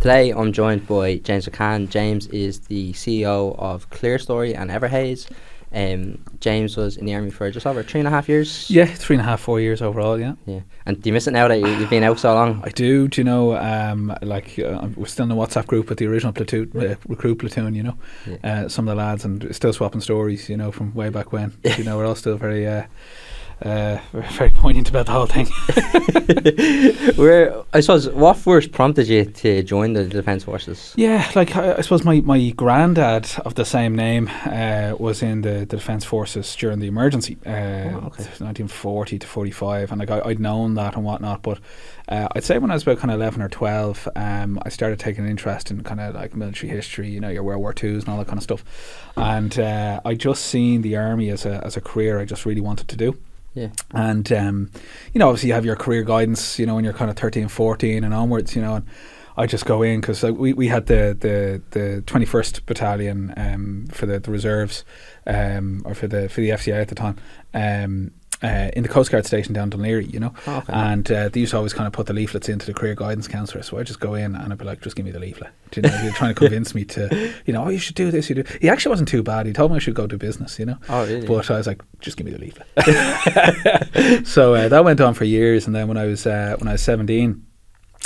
today I'm joined by James McCann. James is the CEO of Clear Story and Everhaze. Um, James was in the army for just over three and a half years. Yeah, three and a half, four years overall. Yeah. Yeah. And do you miss it now that you, you've been out so long? I do. Do you know? Um, like uh, we're still in the WhatsApp group with the original platoon, uh, recruit platoon. You know, Yeah. uh, some of the lads and still swapping stories. You know, from way back when. you know, we're all still very. Uh, uh, very poignant about the whole thing. Where I suppose what first prompted you to join the Defence Forces? Yeah, like I, I suppose my, my granddad of the same name uh, was in the, the Defence Forces during the emergency, uh, Oh, okay. 1940 to 45, and like I, I'd known that and whatnot. But uh, I'd say when I was about kind of 11 or 12, um, I started taking an interest in kind of like military history, you know, your World War Twos and all that kind of stuff. And uh, I just seen the army as a as a career I just really wanted to do. Yeah. And, um, you know, obviously you have your career guidance, you know, when you're kind of 13, 14 and onwards, you know, and I just go in because we, we had the, the, the 21st Battalion um, for the, the reserves um, or for the for the FCA at the time um, uh, in the Coast Guard station down Dún Laoghaire, you know. Oh, okay. And uh, they used to always kind of put the leaflets into the career guidance counsellor. So I just go in and I'd be like, just give me the leaflet. Do you know, you're trying to convince me to, you know, oh, you should do this. You do. He actually wasn't too bad. He told me I should go do business, you know. Oh, really? But I was like, just give me the leaflet. so uh, that went on for years. And then when I was uh, when I was 17,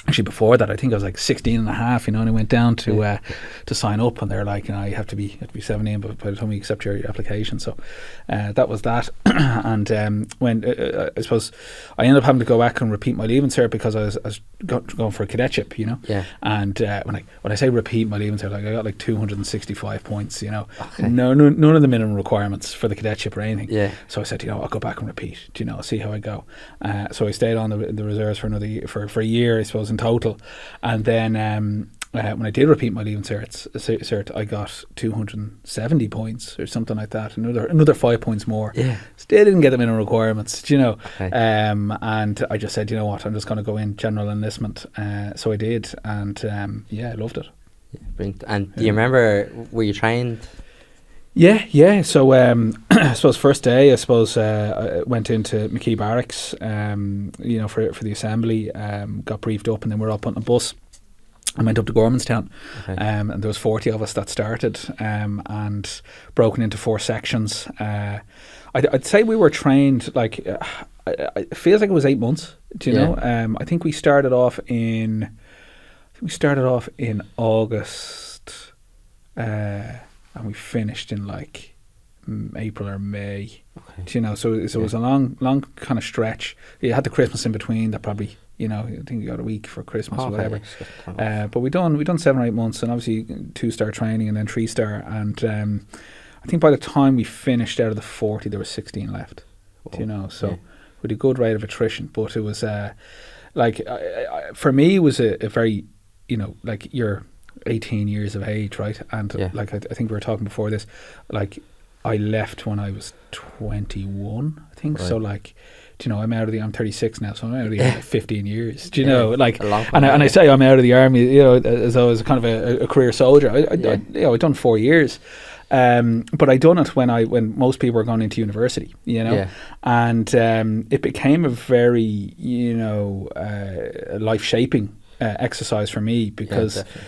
actually before that, I think I was like 16 and a half, you know, and I went down to uh, to sign up and they're like, you know, you have to be you have to be 17 but by the time we accept your, application. So uh, that was that. and um, when uh, uh, I suppose I ended up having to go back and repeat my leaving cert because I was, I was going for a cadetship, you know. Yeah. And uh, when I when I say repeat my leaving cert, like I got like 265 points, you know. Okay. No, no, none of the minimum requirements for the cadetship or anything. Yeah. So I said, you know, I'll go back and repeat. You know, see how I go. Uh, so I stayed on the, the reserves for another year, for for a year, I suppose, in total. And then um, uh, when I did repeat my leaving certs, cert, cert, I got 270 points or something like that. Another another five points more. Yeah. Still didn't get the minimum requirements. Do you know? Okay. Um, and I just said, you know what, I'm just going to go in general enlistment. Uh, so I did, and um, yeah, I loved it. Brilliant. And do you remember were you trained? Yeah, yeah. So um, I suppose first day, I suppose uh, I went into McKee Barracks, um, you know, for for the assembly. Um, got briefed up, and then we are up on a bus. I went up to Gormanston, Okay. um, and there was forty of us that started, um, and broken into four sections. Uh, I'd, I'd say we were trained like uh, it feels like it was eight months. Do you Yeah. know? Um, I think we started off in. I think we started off in August, uh, and we finished in like April or May. Okay. You know, so, so it was a long, long kind of stretch. You had the Christmas in between. That probably, you know, I think you got a week for Christmas Oh, or whatever. yes, yes, fair enough. Uh, but we done we done seven or eight months, and obviously two star training and then three star. And um, I think by the time we finished out of the forty, there was sixteen left. Do you Oh, know? So yeah. with a good rate of attrition, but it was uh, like I, I, for me, it was a, a very, you know, like you're 18 years of age, right? And Yeah. like I, I think we were talking before this, like I left when I was 21, I think. So like. Do you know, I'm out of the. I'm 36 now, so I'm out of the Yeah. army 15 years. Do you Yeah, know, like, and I, and I say I'm out of the army, you know, as I was kind of a, a career soldier. I, I, Yeah. I, you know, I'd done four years, um, but I done it when I when most people were going into university, you know, Yeah. and um, it became a very you know uh, life shaping uh, exercise for me because definitely.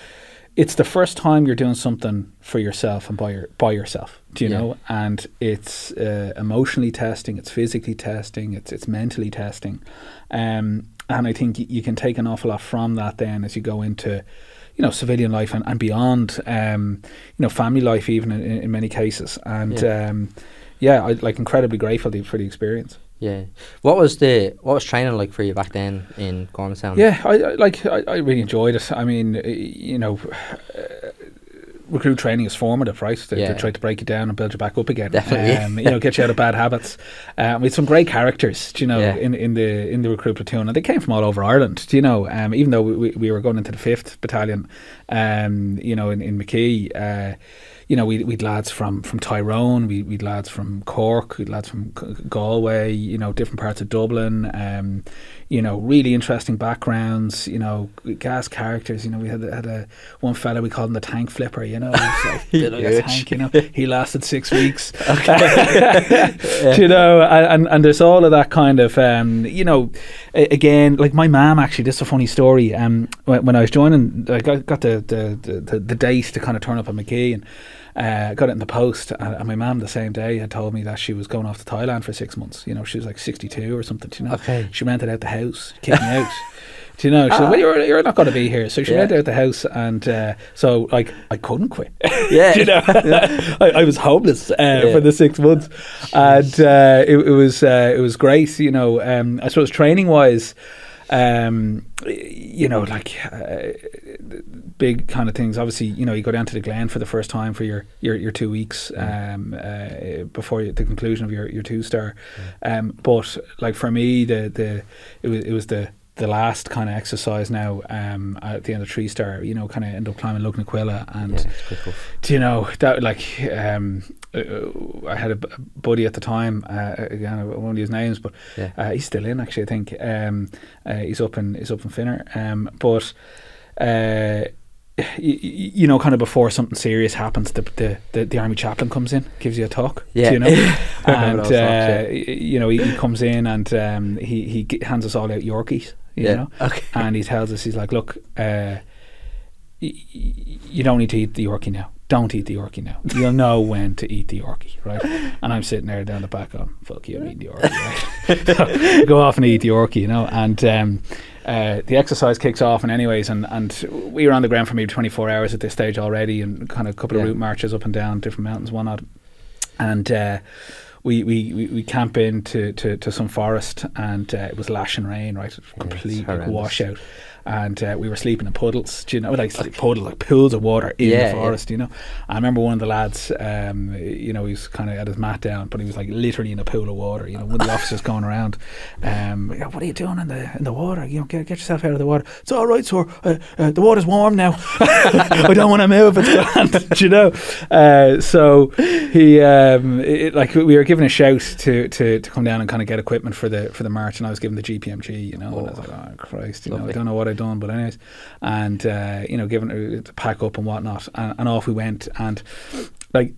It's the first time you're doing something for yourself and by your by yourself. Do you Yeah. know? And it's uh, emotionally testing, it's physically testing, it's it's mentally testing, um, and I think y- you can take an awful lot from that then as you go into. You know, civilian life and, and beyond. Um, you know, family life even in, in many cases. And Yeah. um, yeah, I like incredibly grateful to, for the experience. Yeah. What was the what was training like for you back then in Gormanston? Yeah, I, I like I, I really enjoyed it. I mean, you know, uh, recruit training is formative, right? To, Yeah. to try to break you down and build you back up again. Definitely. um, you know, get you out of bad habits. Um, had some great characters, do you know, Yeah. in in the in the recruit platoon, and they came from all over Ireland. Do you know? Um, even though we, we, we were going into the fifth battalion, um, you know, in in McKee. Uh, you know, we we'd lads from from Tyrone, we we'd lads from Cork, we'd lads from Galway, you know, different parts of Dublin. Um, you know, really interesting backgrounds. You know, gas characters. You know, we had had a one fella we called him the tank flipper. You know, he like, bit like a tank. You know, he lasted six weeks. you know, and and there's all of that kind of um, you know, again, like my mom actually. This is a funny story. Um, when, when I was joining, I got, got the, the, the the date to kind of turn up at McKee and. Uh, got it in the post, and, and my mum the same day had told me that she was going off to Thailand for six months. You know, she was like sixty-two or something. You know, Okay. she rented out the house, kicked me out. Do you know? She said, "Well, you're, you're not going to be here." So she Yeah. rented out the house, and uh, so like I couldn't quit. Yeah. You know, I, I was homeless uh, Yeah. for the six months, and uh, it, it was uh, it was great. You know, um, I suppose training wise, um, you know, like uh, big kind of things. Obviously, you know, you go down to the Glen for the first time for your your, your two weeks um, uh, before the conclusion of your, your two star. Um, but like for me, the the it was it was the the last kind of exercise now um, at the end of three star. You know, kind of end up climbing Lugnaquilla and. Yeah, it's quick off. Do you know that like um, uh, I had a buddy at the time. Uh, again, I won't use names, but Yeah. uh, he's still in. Actually, I think um, uh, he's up in he's up in Finner. Um, but uh, y- y- you know, kind of before something serious happens, the, the the the army chaplain comes in, gives you a talk. Yeah. you know, and talks, yeah. uh, you know he, he comes in and um, he he hands us all out Yorkies. You Yeah. know, Okay. and he tells us he's like, look. Uh, y- you don't need to eat the Yorkie now. Don't eat the Yorkie now. You'll know when to eat the Yorkie, right? And I'm sitting there down the back on, fuck you, I'm eating the Yorkie, right? Go off and eat the Yorkie, you know? And um, uh, the exercise kicks off, and anyways, and, and we were on the ground for maybe 24 hours at this stage already, and kind of a couple of route marches up and down different mountains, whatnot. And uh, we, we, we, we camp into to, to some forest, and uh, it was lashing rain, right? Complete like, washout. And uh, we were sleeping in puddles, do you know, like sleep puddles, like pools of water in Yeah, the yeah. forest, you know. I remember one of the lads, um, you know, he was kind of had his mat down, but he was like literally in a pool of water. You know, one of the officers going around, um, "Yeah, what are you doing in the in the water? You know, get, get yourself out of the water. It's all right, sir. Uh, uh, the water's warm now. I don't want to move. It's grand, do you know. Uh, so he, um, it, like, we were given a shout to, to, to come down and kind of get equipment for the for the march, and I was given the GPMG, you know, and I was like, oh Christ, you know, I don't know what I'd done, but anyways, and uh, you know, given to pack up and whatnot, and, and off we went, and like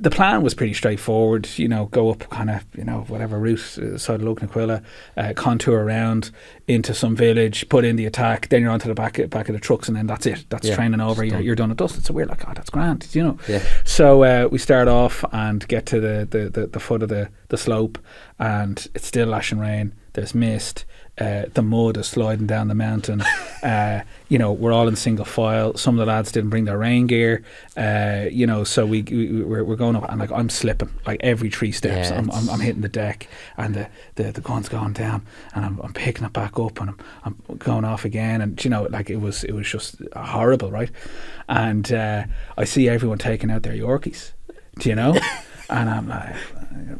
the plan was pretty straightforward. You know, go up kind of you know whatever route uh, side of Lugnaquilla, uh, contour around into some village, put in the attack, then you're onto the back back of the trucks, and then that's it. That's Yeah, training over. You're, done. you're done at dust. So we're like, oh, that's grand. You know. Yeah. So uh, we start off and get to the, the, the, the foot of the, the slope, and it's still lashing rain. There's mist. Uh, the mud is sliding down the mountain. uh, you know, we're all in single file. Some of the lads didn't bring their rain gear. Uh, you know, so we, we we're, we're going up, and like I'm slipping like every three steps. Yeah, I'm, I'm I'm hitting the deck, and the, the, the gun's gone down, and I'm, I'm picking it back up, and I'm, I'm going off again, and you know, like it was it was just horrible, right? And uh, I see everyone taking out their Yorkies, do you know? and I'm like,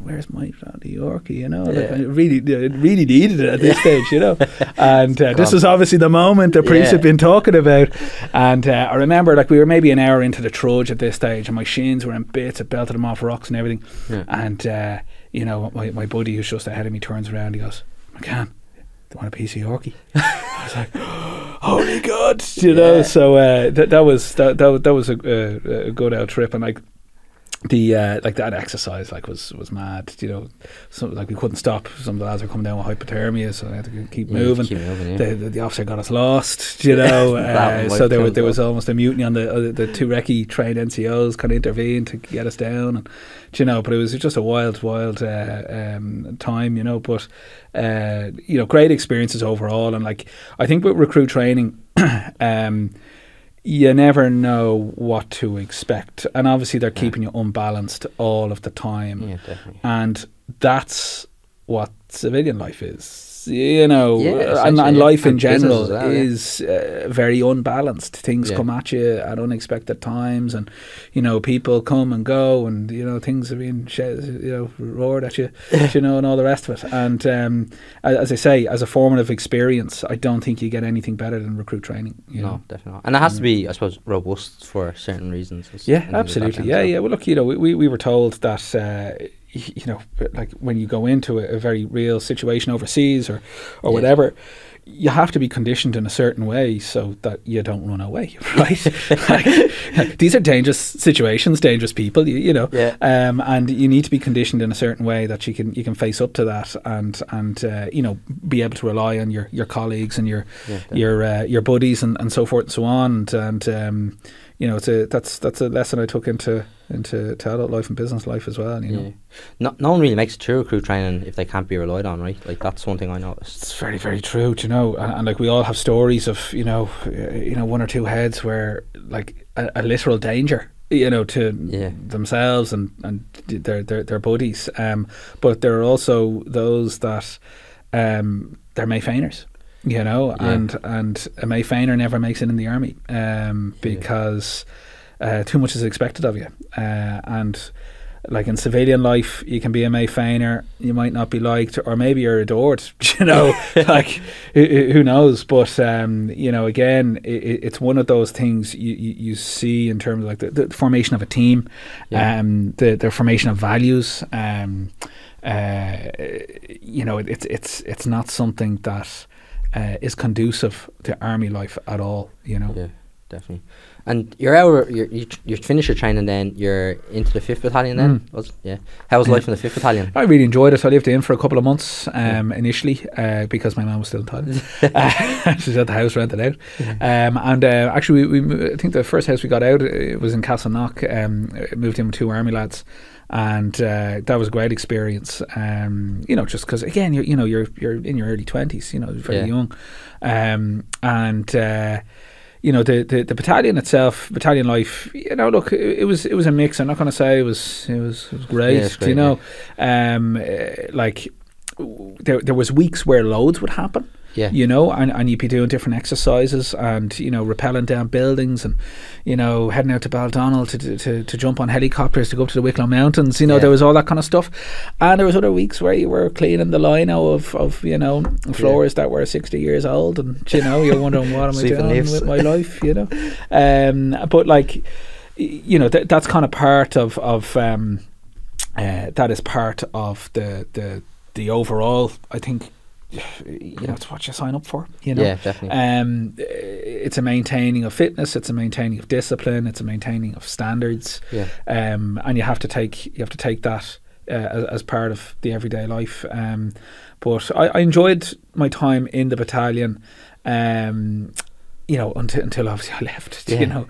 where's my bloody Yorkie? You know, like, Yeah. I really, really needed it at this stage, you know. And uh, this was obviously the moment the priest Yeah. had been talking about. And uh, I remember, like, we were maybe an hour into the trudge at this stage, and my shins were in bits. I belted them off rocks and everything. Yeah. And uh, you know, my, my buddy who's just ahead of me turns around. He goes, "McCann, do you want a piece of Yorkie?" I was like, "Holy God!" You know. So uh, that that was that that, that was a, a, a good out trip, and like the uh, like that exercise like was was mad. You know, so like we couldn't stop. Some of the lads were coming down with hypothermia, so I had to keep Yeah, moving. keep moving, yeah. The, the, the officer got us lost, you know. Uh, so there was there was almost a mutiny on the uh, the two recce trained NCOs kind of intervened to get us down, and you know. But it was just a wild, wild uh, um, time, you know. But uh, you know, great experiences overall, and like I think with recruit training. um, you never know what to expect, and obviously they're keeping you unbalanced all of the time. Yeah, and that's what civilian life is you know, Yeah, uh, and, and yeah. life in And general well, yeah. is uh, very unbalanced. Things Yeah. come at you at unexpected times, and you know, people come and go, and you know, things are being sh- you know roared at you, you know, and all the rest of it. And um, as I say, as a formative experience, I don't think you get anything better than recruit training. You no, know? definitely not. And it has to be, I suppose, robust for certain reasons. Yeah, like absolutely. Yeah, yeah. Well, look, you know, we, we, we were told that, uh, you know, like when you go into a, a very real situation overseas or, or Yeah. whatever, you have to be conditioned in a certain way so that you don't run away, right? like, these are dangerous situations, dangerous people, you, you know, Yeah. um, and you need to be conditioned in a certain way that you can you can face up to that and and uh, you know be able to rely on your, your colleagues and your Yeah, your uh, your buddies and, and so forth and so on and, and um, you know it's a that's that's a lesson I took into into to adult life and business life as well you know Yeah. No, no one really makes it through recruit training if they can't be relied on, right? Like that's one thing I noticed. it's very very true you know and, and like we all have stories of you know you know one or two heads where like a, a literal danger you know to Yeah. themselves and and their their, their buddies um but there are also those that um they're Mé Féiners you know Yeah. and and a Mé Féiner never makes it in the army um because uh, too much is expected of you uh, and like in civilian life you can be a Mé Féiner you might not be liked or maybe you're adored you know like who, who knows but um, you know again it, it's one of those things you, you, you see in terms of like the, the formation of a team Yeah. um, the, the formation of values um, uh, you know it's it's it's not something that uh, is conducive to army life at all you know Yeah, definitely. And you're out. You're, you you finish your training, then you're into the fifth battalion. Then Mm. was yeah. How was life in the fifth battalion? I really enjoyed it. I lived in for a couple of months um, initially uh, because my mum was still in Thailand. she's at the house rented out. Um, and uh, actually, we, we, I think the first house we got out uh, was in Castleknock. Um, moved in with two army lads. And uh, that was a great experience, um, you know. Just because, again, you're you know you're you're in your early twenties, you know, very Yeah. young, um, and uh, you know the, the the battalion itself, battalion life. You know, look, it, it was it was a mix. I'm not going to say it was it was it was great. Yeah, do you great, know, um, uh, like there there was weeks where loads would happen. Yeah. You know, and, and you'd be doing different exercises and, you know, rappelling down buildings and, you know, heading out to Baldonnel to, to, to, jump on helicopters to go up to the Wicklow Mountains. You know, Yeah. there was all that kind of stuff. And there was other weeks where you were cleaning the lino of, of you know, floors that were 60 years old and, you know, you're wondering what am I doing leaves. with my life, you know. Um, but, like, you know, th- that's kind of part of, of um, uh, that is part of the, the, the overall, I think, you know, it's what you sign up for, you know. Yeah, definitely. Um, it's a maintaining of fitness, it's a maintaining of discipline, it's a maintaining of standards, Yeah. um, and you have to take you have to take that uh, as, as part of the everyday life. Um, but I, I enjoyed my time in the battalion, um, you know, until until obviously I left. Yeah. You know,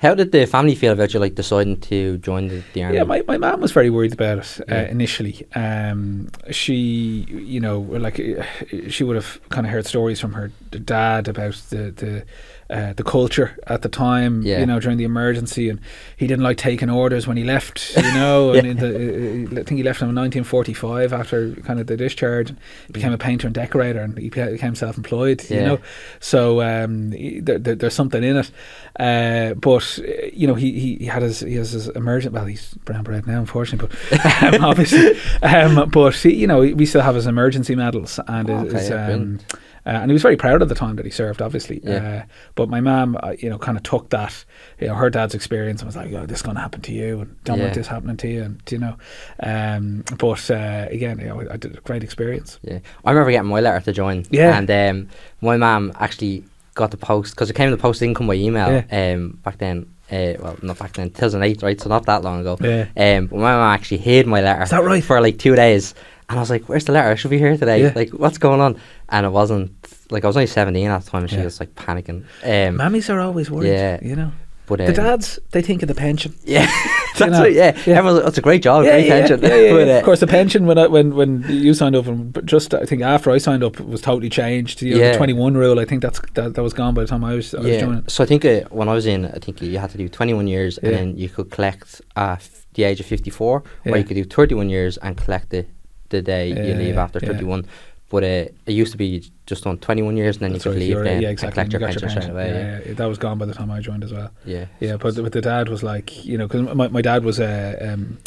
How did the family feel about you like deciding to join the, the army? yeah, my, my mum was very worried about it uh, Yeah. initially. Um, she, you know, like uh, she would have kind of heard stories from her dad about the the uh, the culture at the time. Yeah. You know, during the emergency, and he didn't like taking orders when he left. You know, and in the, uh, I think he left in 1945 after kind of the discharge. He became a painter and decorator, and he became self-employed. You know, so um, there, there, there's something in it. Uh, but uh, you know, he, he, he had his he has his emergent. Well, he's brown bread now, unfortunately, but um, obviously. Um, but he, you know, we still have his emergency medals, and Okay, his, yeah, um. Uh, and he was very proud of the time that he served, obviously. Yeah. Uh, but my mom, uh, you know, kind of took that, you know, her dad's experience and was like, "Oh, this is going to happen to you, and don't Yeah. want this happening to you," and you know. Um, but uh, again, you know, I did a great experience. Yeah, I remember getting my letter to join. Yeah. and um, my mom actually got the post because it came in the post income by email. Um, back then, uh, well, not back then, 2008, right? So not that long ago. Yeah. Um, but my mom actually hid my letter. Is that right? For like two days, and I was like, "Where's the letter? I should be here today. Yeah. Like, what's going on?" And it wasn't. Like I was only 17 at the time, and she Yeah. was like panicking. Um, Mammies are always worried. Yeah. you know. but um, The dads, they think of the pension. yeah, that's know, it. Yeah, yeah. everyone's like, "That's a great job, yeah, great yeah, pension." yeah, but, uh, of course, the pension when I, when when you signed up, and but just I think after I signed up, was totally changed. You know, Yeah. the twenty one rule. I think that's that, that was gone by the time I was, I was joining. So I think uh, when I was in, I think you had to do 21 years, and then you could collect at the age of 54, Yeah. or you could do 31 years and collect the the day you leave yeah, after yeah. 31. But uh, it used to be just on 21 years and then That's you could right, leave then yeah, and exactly. collect you your got pension, away. Yeah, yeah, that was gone by the time I joined as well. Yeah. Yeah, but but the dad was like, you know, because my, my dad was a um,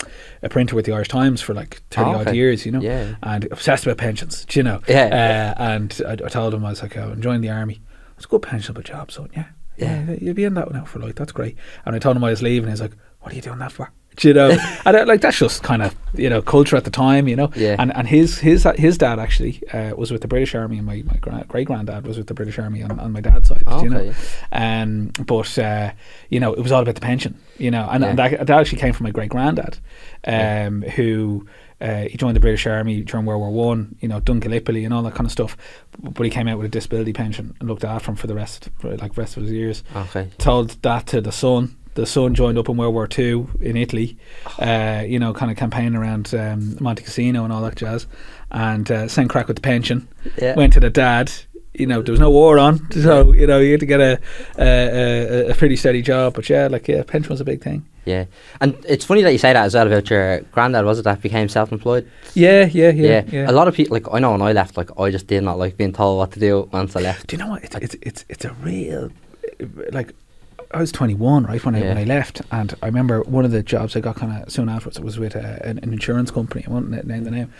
a printer with the Irish Times for like thirty Oh, odd okay. years, you know, Yeah. and obsessed about pensions, do you know. Yeah. Uh, and I, I told him I was like, oh, I'm joining the army. It's a good pensionable job, son. Yeah. Yeah. Yeah, you'll be in that now for like that's great. And I told him I was leaving. He's like, "What are you doing that for?" Do you know, and I, like that's just kind of you know culture at the time, you know. Yeah. And and his his his dad actually uh, was with the British Army, and my my gra- great granddad was with the British Army on, on my dad's side. Do you know, okay. um, but uh, you know it was all about the pension, you know, and, and that, that actually came from my great granddad, um, who. Uh, he joined the British Army during World War One, you know, done Gallipoli and all that kind of stuff. But he came out with a disability pension and looked after him for the rest, for like rest of his years Okay. told that to the son. The son joined up in World War Two in Italy, uh, you know, kind of campaigning around um, Monte Cassino and all that jazz, and uh, same crack with the pension. Yeah. Went to the dad. You know, there was no war on, so you know you had to get a a, a, a pretty steady job. But yeah, like yeah, pension was a big thing. Yeah. And it's funny that you say that as well about your granddad, was it, that became self employed? Yeah, yeah, yeah, yeah. A lot of people, like, I know when I left, like, I just did not like being told what to do once I left. Do you know what? It's it's it's, it's a real like. I was 21, right, when I when I left, and I remember one of the jobs I got kind of soon afterwards was with a, an, an insurance company. I won't name the name,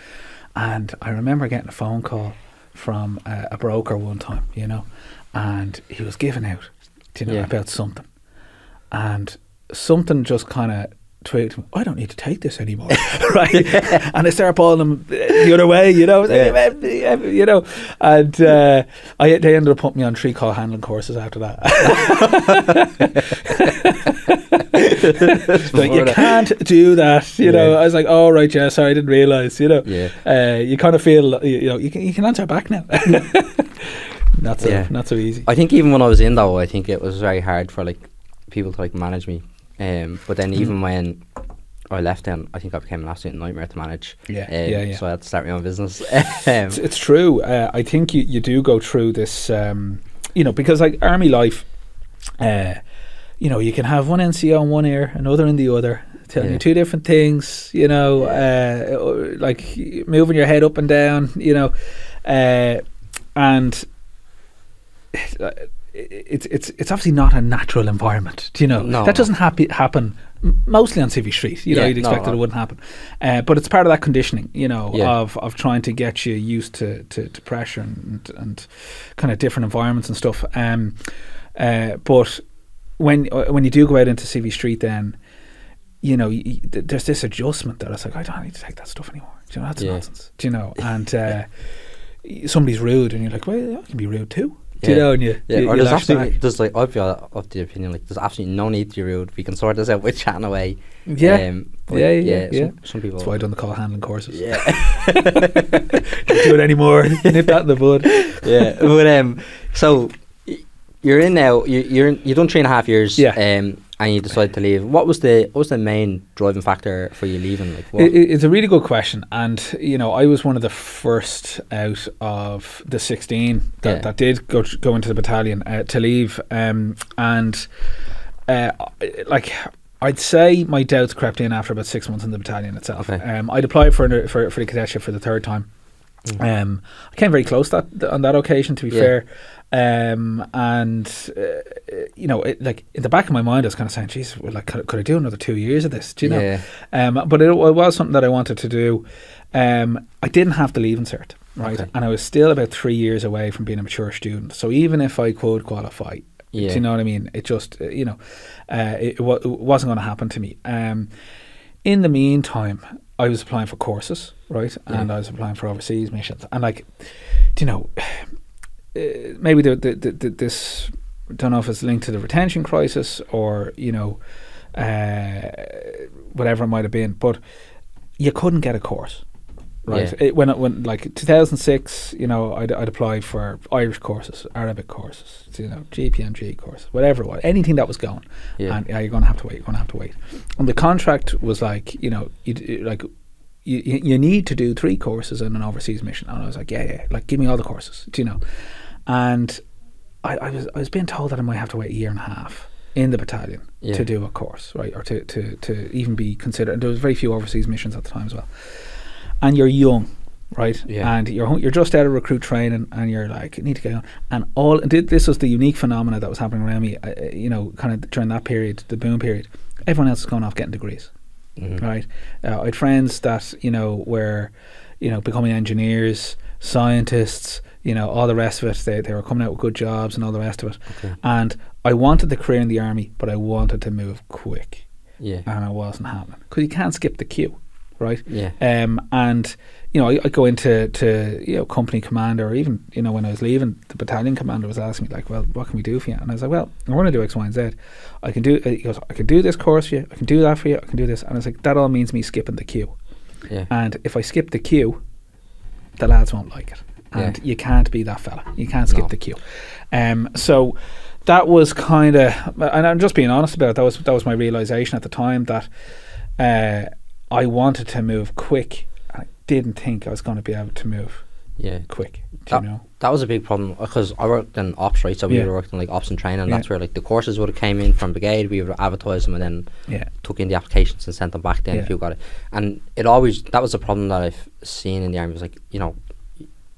and I remember getting a phone call from a, a broker one time, you know, and he was giving out, you know, Yeah. about something, and something just kind of me, I don't need to take this anymore, right? And I started pulling them the other way, you know, yeah. you know, and uh, I they ended up putting me on tree call handling courses after that. Like, you can't do that, you know. I was like, oh right, yeah, sorry, I didn't realize, you know. Yeah. Uh, you kind of feel, you you know, you can you can answer back now. not so Yeah. not so easy. I think even when I was in though, I think it was very hard for like people to like manage me. Um, but then even Mm. when I left, then I think I became an absolute nightmare to manage. Yeah, Um, yeah, yeah. So I had to start my own business. It's, um, it's true. Uh, I think you, you do go through this, um, you know, because like army life, uh, you know, you can have one NCO in one ear, another in the other, telling Yeah. you two different things. You know, uh, like moving your head up and down. You know, uh, and it's it's it's obviously not a natural environment. Do you know No, that doesn't happy, happen mostly on Civvy Street. You know, Yeah, you'd expect no, that it wouldn't happen, uh, but it's part of that conditioning. You know, Yeah. of of trying to get you used to to, to pressure and and kind of different environments and stuff. Um, uh, but when uh, when you do go out into Civvy Street, then you know, y y- there's this adjustment that it's like, I don't need to take that stuff anymore. Do you know, that's Yeah. nonsense. Do you know? And uh, somebody's rude, and you're like, well, I can be rude too. Do you Yeah. know? And you, yeah, you, or there's lash absolutely back. there's like I feel of the opinion like there's absolutely no need to be rude. We can sort this out with chatting away. Yeah. Um, but Yeah, yeah, yeah. Some, some people. That's why I done the call handling courses. Yeah. Don't do it anymore. Nip that in the bud. yeah, but um, so you're in now. You, you're in, you've done three and a half years. Yeah. Um, and you decided to leave. What was the what was the main driving factor for you leaving? Like, what? It, it- it's a really good question, and you know, I was one of the first out of the sixteen that, Yeah. that did go go into the battalion uh, to leave, um, and uh, like. I'd say my doubts crept in after about six months in the battalion itself. Okay. Um, I'd applied for, for for the cadetship for the third time. Um, I came very close that on that occasion, to be Yeah. fair. Um, and uh, you know, it, like in the back of my mind, I was kind of saying, "Geez, well, like, could, could I do another two years of this?" Do you know? Yeah. Um, but it, it was something that I wanted to do. Um, I didn't have the leaving cert, right? Okay. And I was still about three years away from being a mature student. So even if I could qualify, Yeah. do you know what I mean? It just, uh, you know, uh, it, wa- it wasn't going to happen to me. Um, in the meantime, I was applying for courses, right? And Yeah. I was applying for overseas missions. And like, do you know, uh, maybe the, the, the, the, this, don't know if it's linked to the retention crisis or, you know, uh, whatever it might have been, but you couldn't get a course. Right Yeah. it, when it, when like 2006, you know, I'd, I'd apply for Irish courses, Arabic courses, you know, GPMG courses, whatever it was, anything that was going, Yeah. and yeah, you're gonna have to wait. You're gonna have to wait. And the contract was like, you know, you like you, you you need to do three courses in an overseas mission, and I was like, yeah, yeah, like give me all the courses, do you know? And I, I was I was being told that I might have to wait a year and a half in the battalion Yeah. to do a course, right, or to, to, to even be considered. And there was very few overseas missions at the time as well. And you're young, right? Yeah. And you're you're just out of recruit training, and you're like, you need to get on. And all this was the unique phenomena that was happening around me. Uh, uh, you know, kind of during that period, the boom period. Everyone else is going off getting degrees, Mhm. right? Uh, I had friends that you know were, you know, becoming engineers, scientists, you know, all the rest of it. They they were coming out with good jobs and all the rest of it. Okay. And I wanted the career in the army, but I wanted to move quick, Yeah. and it wasn't happening because you can't skip the queue, right? Yeah. Um, and you know, I, I go into to you know company commander, or even you know when I was leaving, the battalion commander was asking me like, "Well, what can we do for you?" And I was like, "Well, I want to do X, Y, and Z. I can do." He goes, "I can do this course for you. I can do that for you. I can do this." And I was like, "That all means me skipping the queue. Yeah. And if I skip the queue, the lads won't like it, and Yeah. you can't be that fella. You can't skip No. the queue." Um, so that was kind of, and I'm just being honest about it. That was that was my realization at the time that uh, I wanted to move quick. I didn't think I was going to be able to move Yeah. quick. That, you know? that was a big problem because I worked in ops, right? So we Yeah. were working like ops and training. Yeah. That's where like the courses would have came in from brigade. We would advertise them and then Yeah. took in the applications and sent them back. Then if Yeah. you got it, and it always that was a problem that I've seen in the army. Was like you know,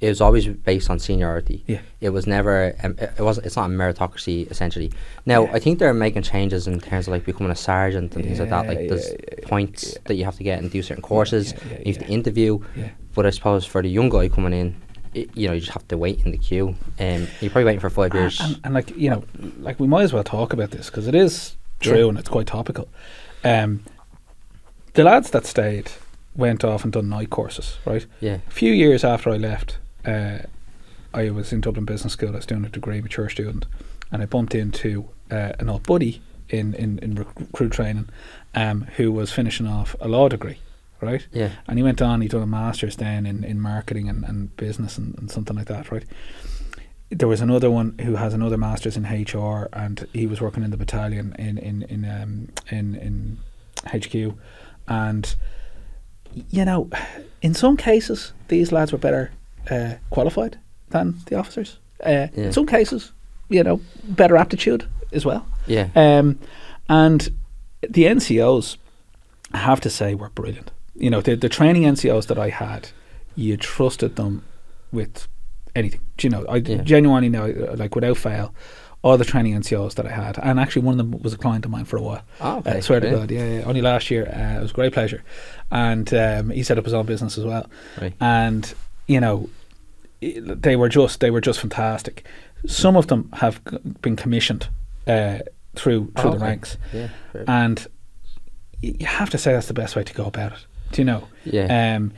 it was always based on seniority. Yeah. It was never. Um, it it was. It's not a meritocracy essentially. Now Yeah. I think they're making changes in terms of like becoming a sergeant and things like that. Like yeah, there's yeah, yeah, points yeah. that you have to get and do certain courses. yeah, yeah, you have to interview. Yeah. But I suppose for the young guy coming in, i you know, you just have to wait in the queue. Um, you're probably waiting for five years. And, and like you know, like we might as well talk about this because it is true Yeah. and it's quite topical. Um, the lads that stayed went off and done night courses, right? yeah, A few years after I left, uh, I was in Dublin Business School. I was doing a degree, mature student, and I bumped into uh, an old buddy in in, in recruit training, um, who was finishing off a law degree, right? yeah, And he went on, he done a master's then in, in marketing and, and business and, and something like that, right? There was another one who has another master's in HR and he was working in the battalion in in in um, in, in HQ and you know, in some cases these lads were better uh, qualified than the officers. Uh, Yeah. In some cases, you know, better aptitude as well. yeah, Um, and the NCOs, I have to say, were brilliant. You know, the, the training NCOs that I had, you trusted them with anything. Do you know, I Yeah. genuinely know, uh, like without fail, all the training NCOs that I had, and actually one of them was a client of mine for a while. Oh, okay, I swear to. God, yeah, yeah. Only last year, uh, it was a great pleasure, and um, he set up his own business as well. right. And you know, they were just they were just fantastic. Some of them have been commissioned uh, through through the ranks, Yeah, and you have to say that's the best way to go about it. Do you know? yeah, Um,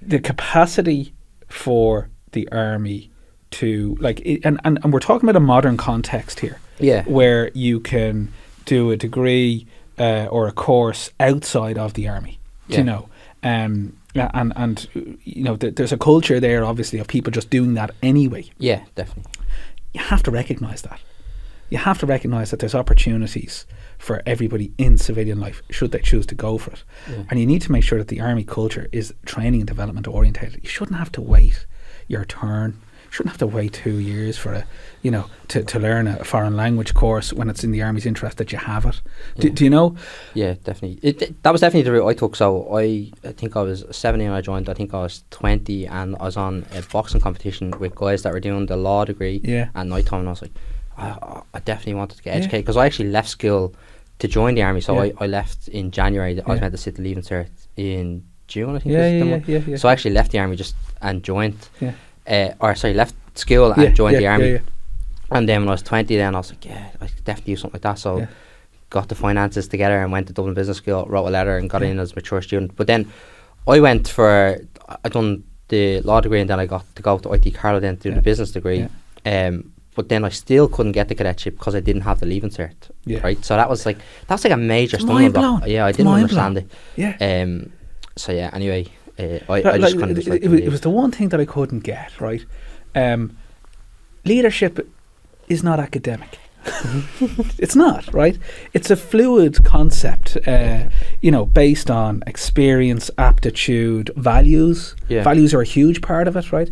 the capacity for the army to like, and, and and we're talking about a modern context here, yeah, where you can do a degree uh, or a course outside of the army. Do Yeah. you know? Um, yeah, and and you know, th- there's a culture there, obviously, of people just doing that anyway. yeah, definitely. You have to recognise that. You have to recognise that there's opportunities for everybody in civilian life, should they choose to go for it. Yeah. And you need to make sure that the army culture is training and development orientated. You shouldn't have to wait your turn. You shouldn't have to wait two years for a, you know, to, to learn a foreign language course when it's in the army's interest that you have it. Do, Yeah. do you know? Yeah, definitely. It, that was definitely the route I took. So I, I think I was 17 when I joined. I think I was 20 and I was on a boxing competition with guys that were doing the law degree Yeah. at night time. And I was like, I, I- definitely wanted to get educated because I actually left school to join the army. So Yeah. I, I left in January. I was Yeah. meant to sit the leaving cert in June, I think. Yeah, yeah, yeah, yeah, yeah. So I actually left the army just and joined, Yeah. Uh, or sorry, left school and Yeah, joined yeah, the army. yeah. And then when I was 20, then I was like, yeah, I could definitely do something like that. So Yeah. got the finances together and went to Dublin Business School, wrote a letter and got Yeah. in as a mature student. But then I went for, I done the law degree and then I got to go to IT Carlow then to do Yeah. the business degree. Um, but then I still couldn't get the cadetship because I didn't have the leaving cert. Yeah. Right. So that was like, that's like a major It's stumbling block. Yeah, I It's didn't mind-blowing. understand it. Yeah. Um, so yeah, anyway, uh, I, I Like, kind of it, it, was, it was the one thing that I couldn't get right. Um, leadership is not academic. it's not right. It's a fluid concept, uh, you know, based on experience, aptitude, values. Yeah. Values are a huge part of it, right?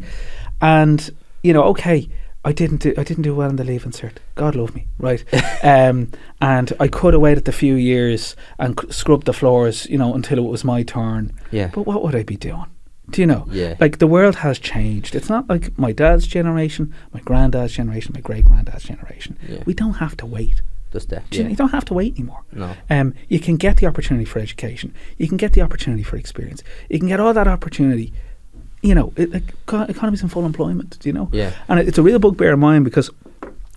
And you know, okay, I didn't do I didn't do well in the leaving cert. God love me, right? um, and I could have waited a few years and c- scrubbed the floors, you know, until it was my turn. yeah, But what would I be doing? Do you know? Yeah. Like the world has changed. It's not like my dad's generation, my granddad's generation, my great granddad's generation. Yeah. We don't have to wait. Just that. Do you, Yeah. you don't have to wait anymore. No. Um, you can get the opportunity for education. You can get the opportunity for experience. You can get all that opportunity. You know, it, like eco- economy's in full employment. Do you know? Yeah. And it, it's a real bugbear of mine because,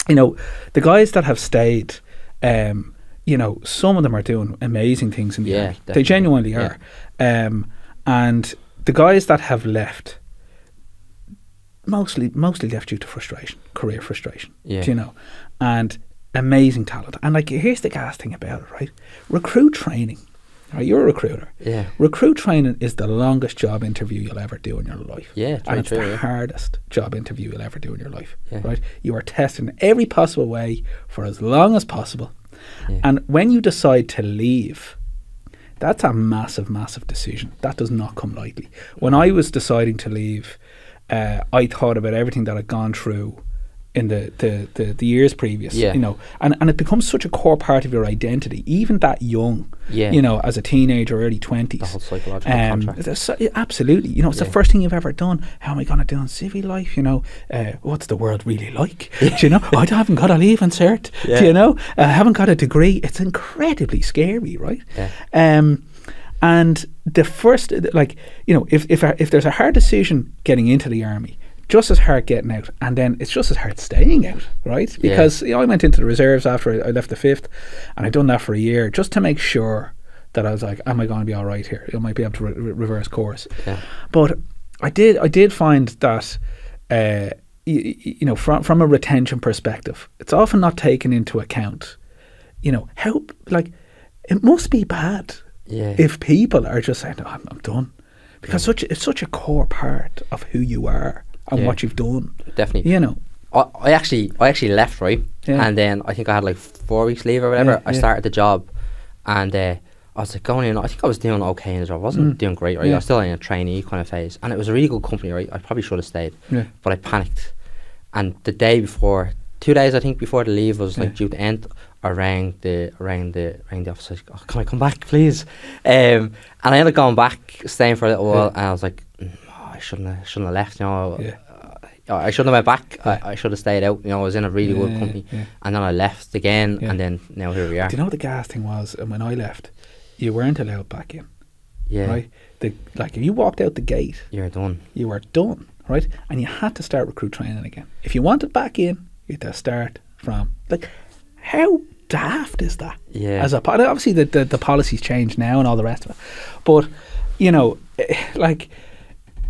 you know, the guys that have stayed, um, you know, some of them are doing amazing things in the Yeah, army. They definitely. genuinely Yeah. are. Um, and the guys that have left, mostly mostly left due to frustration, career frustration. Yeah. Do you know? And amazing talent. And like here's the gas thing about it, right? Recruit training. Right, you're a recruiter. Yeah. Recruit training is the longest job interview you'll ever do in your life. Yeah, it's and it's true, the yeah. hardest job interview you'll ever do in your life. Yeah. Right? You are tested in every possible way for as long as possible. Yeah. And when you decide to leave, that's a massive, massive decision. That does not come lightly. When I was deciding to leave, uh, I thought about everything that I'd gone through in the, the, the, the years previous. Yeah. You know, and, and it becomes such a core part of your identity, even that young. Yeah. You know, as a teenager, early twenties. The whole psychological contract. so- absolutely. You know, it's Yeah. the first thing you've ever done. How am I going to do in civil life? You know, uh, what's the world really like? do you know? I haven't got a leaving cert, Yeah. Do you know? I haven't got a degree. It's incredibly scary, right? Yeah. Um, and the first, like, you know, if if if there's a hard decision getting into the army, just as hard getting out, and then it's just as hard staying out, right? Yeah. Because you know, I went into the reserves after I left the fifth, and I'd done that for a year just to make sure that I was like, am I going to be all right here? I might be able to re- re- reverse course. Yeah. But I did, I did find that. Uh, you, you know, from from a retention perspective, it's often not taken into account. You know how like it must be bad Yeah. if people are just saying, oh, I'm, I'm done. Because such it's such a core part of who you are and Yeah. what you've done. Definitely. You know. I, I actually I actually left right, Yeah. and then I think I had like four weeks leave or whatever. Yeah, I started the job, and uh, I was like going in. I think I was doing okay in the job. I wasn't Mm. doing great. Right. I was still in a trainee kind of phase, and it was a really good company. Right, I probably should have stayed, Yeah. but I panicked. And the day before, two days I think before the leave was like due to end, I rang the rang the rang the office. Like, oh, can I come back, please? Um, and I ended up going back, staying for a little while, Yeah. and I was like, mm, oh, I shouldn't have, shouldn't have left. You know, Yeah. Uh, I shouldn't have went back. Yeah. I, I should have stayed out. You know, I was in a really Yeah, good company, yeah. and then I left again, and then now here we are. Do you know what the gas thing was? And when I left, you weren't allowed back in. yeah, Right? The, like if you walked out the gate, you're done. you were done. Right? And you had to start recruit training again. If you wanted back in, you had to start from like how daft is that? Yeah. As a obviously the, the the policies change now and all the rest of it, but you know, eh, like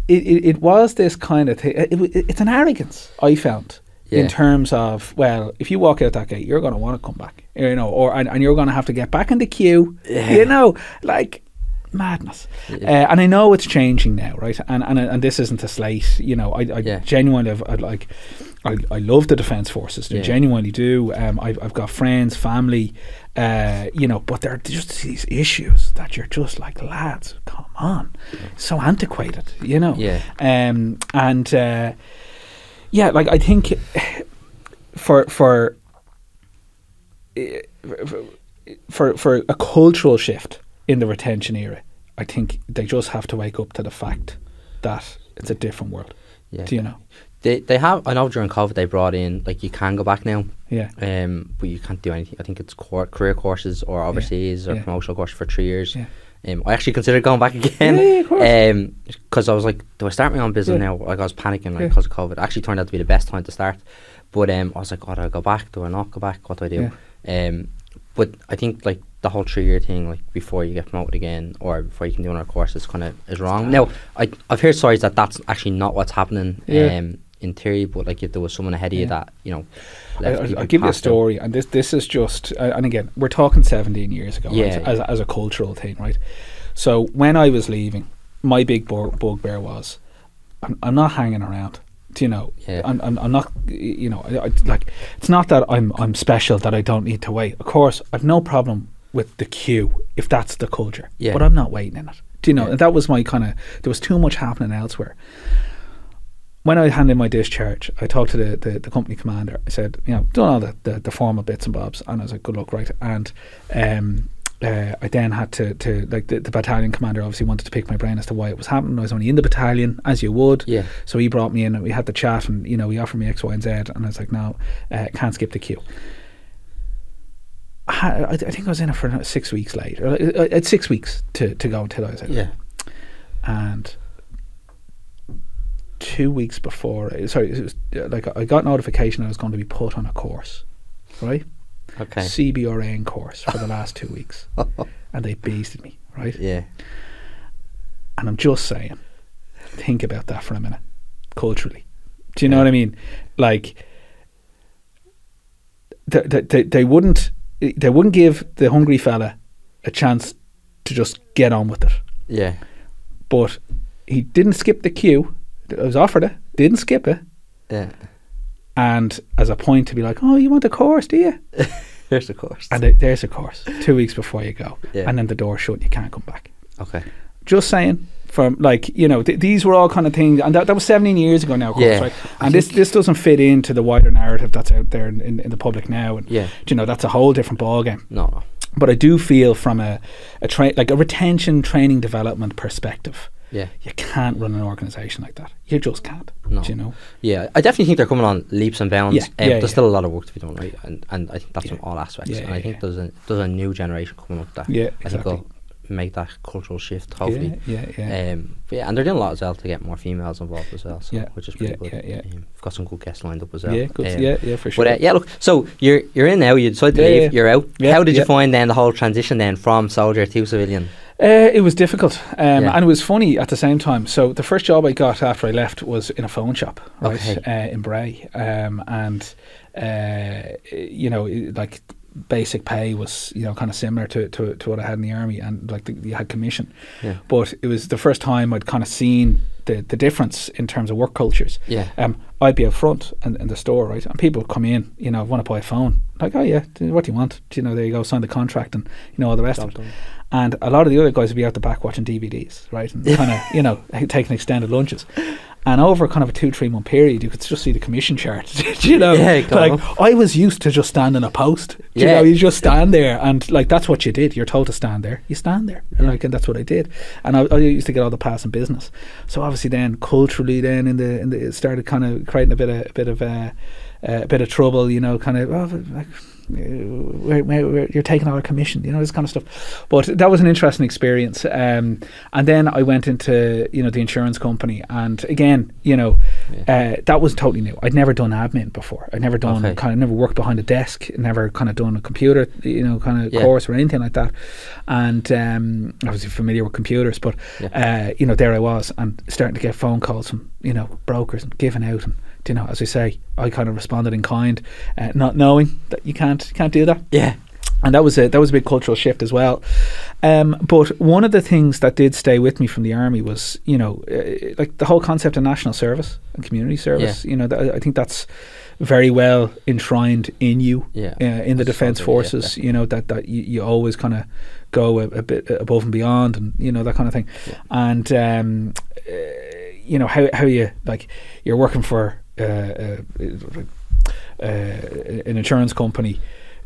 it, it, it was this kind of thing. It, it, it's an arrogance I found Yeah. in terms of well, if you walk out that gate, you're going to want to come back, you know, or and, and you're going to have to get back in the queue, Yeah. you know, like madness. Yeah. Uh, and I know it's changing now, right? And and and this isn't a slate, you know. I, I Yeah. genuinely have, I like. I, I love the defence forces. I Yeah. genuinely do. Um, I've, I've got friends, family, uh, you know, but there are just these issues that you're just like, lads, come on, so antiquated, you know. Yeah. Um, and uh, yeah, like I think for for for for a cultural shift in the retention era, I think they just have to wake up to the fact that it's a different world. Yeah. Do you know? They they have. I know during COVID they brought in like you can go back now. Yeah. Um, but you can't do anything. I think it's core, career courses or overseas or yeah. promotional courses for three years. Yeah. Um, I actually considered going back again. Yeah, yeah, of course. Um, because I was like, do I start my own business Yeah. now? Like I was panicking like Yeah. because of COVID. It actually turned out to be the best time to start. But um, I was like, oh, do I go back? Do I not go back? What do I do? Um, but I think like the whole three year thing, like before you get promoted again or before you can do another course, is kind of is wrong. Now, I I've heard stories that that's actually not what's happening. Yeah. Um, in theory, but like if there was someone ahead of you that you know, I, left I, you I'll give you a them. story, and this this is just, uh, and again, we're talking 17 years ago, right, Yeah. as, as a cultural thing, right? So when I was leaving, my big bug, bugbear was, I'm, I'm not hanging around. Do you know? Yeah. I'm, I'm, I'm not. You know, I, I, like it's not that I'm I'm special that I don't need to wait. Of course, I've no problem with the queue if that's the culture. Yeah. But I'm not waiting in it. Do you know? Yeah. And that was my kind of. There was too much happening elsewhere when I handed in my discharge, I talked to the, the, the company commander. I said, you know, done all the, the, the formal bits and bobs, and I was like, good luck, right? And um, uh, I then had to, to like the, the battalion commander obviously wanted to pick my brain as to why it was happening. I was only in the battalion, as you would. Yeah. So he brought me in and we had the chat and, you know, he offered me X, Y, and Z. And I was like, no, uh, can't skip the queue. I, I, think I was in it for six weeks later. Uh, uh, It's six weeks to, to go until I was out. Yeah. And two weeks before, sorry, it was, uh, like I got notification I was going to be put on a course, right? Okay. CBRN course for the last two weeks. And they beasted me, right? yeah. And I'm just saying, think about that for a minute, culturally. Do you know what I mean? Like, they, they, they wouldn't they wouldn't give the hungry fella a chance to just get on with it. Yeah. But he didn't skip the queue. I was offered it, didn't skip it, Yeah. and as a point to be like, "Oh, you want a course, do you?" There's the course. And th- there's a course two weeks before you go, Yeah. and then the door's shut, and you can't come back. okay. just saying from like you know th- these were all kind of things and that, that was 17 years ago now of course, Yeah, right and this this doesn't fit into the wider narrative that's out there in, in, in the public now and Yeah. you know that's a whole different ballgame no. but I do feel from a, a tra- like a retention training development perspective Yeah. you can't run an organization like that you just can't No. do you know Yeah, I definitely think they're coming on leaps and bounds. Yeah, um, yeah, there's yeah. still a lot of work to be done, right? And and I think that's Yeah. from all aspects. Yeah, and I think there's a there's a new generation coming up that Yeah, I think will make that cultural shift. Hopefully, yeah yeah yeah Um, but yeah, and they're doing a lot as well to get more females involved as well. So Yeah, which is pretty good. yeah, yeah. Um, we've got some good guests lined up as well. yeah good Um, yeah yeah for sure But uh, yeah, look. So you're you're in now. You decided to leave. You're out. Yeah, How did you find then the whole transition then from soldier to civilian? Uh, it was difficult, um, Yeah. and it was funny at the same time. So the first job I got after I left was in a phone shop, right, Okay. uh, in Bray, um, and uh, you know, like basic pay was you know kind of similar to, to to what I had in the army, and like the, you had commission, Yeah. but it was the first time I'd kind of seen the the difference in terms of work cultures. Yeah. Um, I'd be out front in, in the store, right, and people would come in, you know, want to buy a phone, like, oh yeah, what do you want? You know, there you go, sign the contract, and you know all the rest of it. And a lot of the other guys would be out the back watching DVDs, right? And kind of, you know, taking extended lunches. And over kind of a two, three month period, you could just see the commission chart. You know? Yeah, like. I was used to just standing a post. Do You Yeah. know, you just stand there and like that's what you did. You're told to stand there. You stand there. And like and that's what I did. And I, I used to get all the passing business. So obviously then culturally then in the in the it started kind of creating a bit of a bit of uh, uh, a bit of trouble, you know, kind of oh, like where, where you're taking all our commission, you know, this kind of stuff. But that was an interesting experience. Um, and then I went into, you know, the insurance company. And again, you know, uh, that was totally new. I'd never done admin before. I'd never done, Okay. kind of, never worked behind a desk, never kind of done a computer, you know, kind of Yeah. course or anything like that. And um, I was familiar with computers, but, uh, you know, there I was and starting to get phone calls from, you know, brokers and giving out and, you know, as I say, I kind of responded in kind, uh, not knowing that you can't you can't do that Yeah. and that was a that was a big cultural shift as well. Um, but one of the things that did stay with me from the army was, you know, uh, like the whole concept of national service and community service. You know, that, I think that's very well enshrined in you, Yeah. uh, in the defence good, yeah, forces. you know that that you, you always kind of go a, a bit above and beyond, and you know that kind of thing. And um, uh, you know how how you like you're working for. Uh, uh, uh, an insurance company,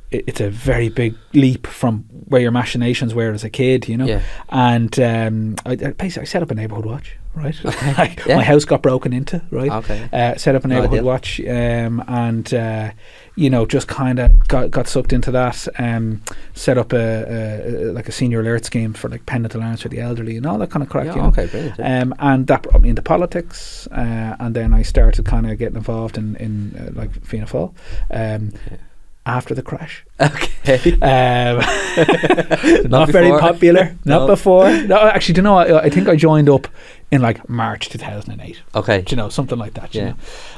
it's a very big leap from where your machinations were as a kid, you know. Yeah. And um, I, I basically I set up a neighborhood watch, right? Like, Yeah. My house got broken into, right? Okay. Uh, set up a neighborhood idea. watch, um, and uh, you know just kind of got got sucked into that. Um, set up a, a, like a senior alert scheme for like pendant alarms for the elderly and all that kind of crap. Yeah, you know? okay, brilliant. yeah. Um, and that brought me into politics, uh, and then I started kind of getting involved in in uh, like Fianna Fáil. Um, After the crash, okay. um, not, very popular. Not No. before. No, actually, do you know? I, I think I joined up in like March two thousand and eight. Okay. Do you know something like that? you Yeah. know?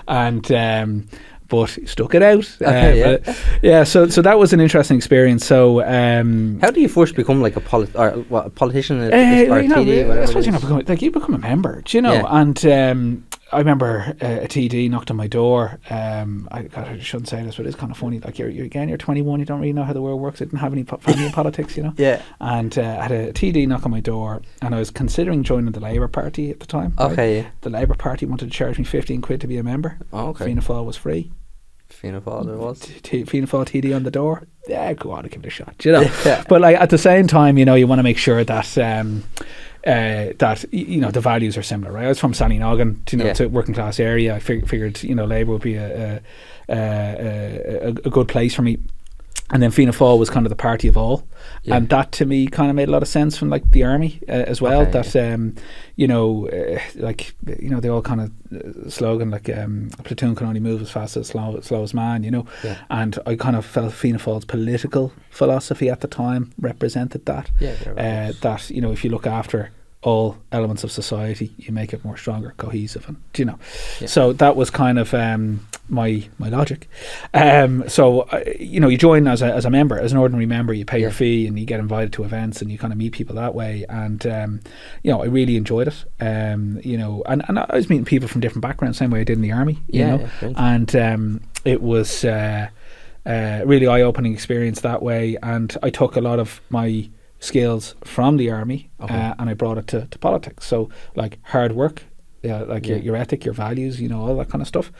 and um, but stuck it out. Okay, Uh, yeah. yeah. So so that was an interesting experience. So um, How do you first become like a polit- or what, a politician uh, or you know, TD, I suppose you know, become, like you become a member, do you know? Yeah. And um, I remember uh, a TD knocked on my door. Um, I, God, I shouldn't say this, but it's kind of funny. Like you're, you're again, you're 21, you don't really know how the world works. I didn't have any po- family in politics, you know. Yeah. And uh, I had a TD knock on my door, and I was considering joining the Labour Party at the time. right? Okay. Yeah. The Labour Party wanted to charge me 15 quid to be a member. Oh, okay. Fianna Fáil was free. Fianna Fáil there was. T- Fianna Fáil TD on the door. Yeah, go on, give it a shot. You know, Yeah. but like at the same time, you know, you want to make sure that. Um, uh, that you know the values are similar, right? I was from Sallynoggin, you know, Yeah. a working class area. I fig- figured, you know, Labour would be a a, a, a, a good place for me. And then Fianna Fáil was kind of the party of all, Yeah. and that to me kind of made a lot of sense from like the army uh, as well. Okay, that um, you know, uh, like you know, they all kind of uh, slogan like um, a platoon can only move as fast as slow, slowest man, you know. Yeah. And I kind of felt Fianna Fáil's political philosophy at the time represented that. Yeah, Uh, right. that you know, if you look after all elements of society, you make it more stronger, cohesive, and you know. Yeah. So that was kind of um, my my logic. Um, so uh, you know, you join as a as a member, as an ordinary member, you pay your fee and you get invited to events and you kind of meet people that way. And um, you know, I really enjoyed it. Um, you know, and, and I was meeting people from different backgrounds, same way I did in the army. You Yeah, know, yeah, and um, it was uh, uh, really eye opening experience that way. And I took a lot of my skills from the army uh, and I brought it to, to politics. So like hard work. Yeah, like your, Yeah. your ethic, your values, you know, all that kind of stuff.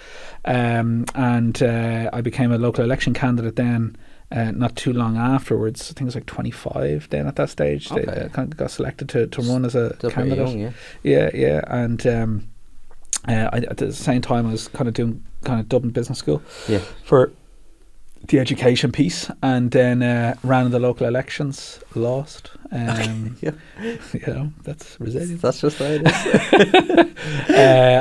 Um, and uh, I became a local election candidate then, uh, not too long afterwards. I think it was like 25 then at that stage. They, Okay. uh, kind of got selected to, to run as a Still candidate. young, yeah. Yeah, yeah, and um, uh, I, at the same time, I was kind of doing kind of Dublin Business School Yeah. for the education piece, and then uh, ran in the local elections, lost. Um, Yeah. you know, that's resilience. That's just how it is. uh,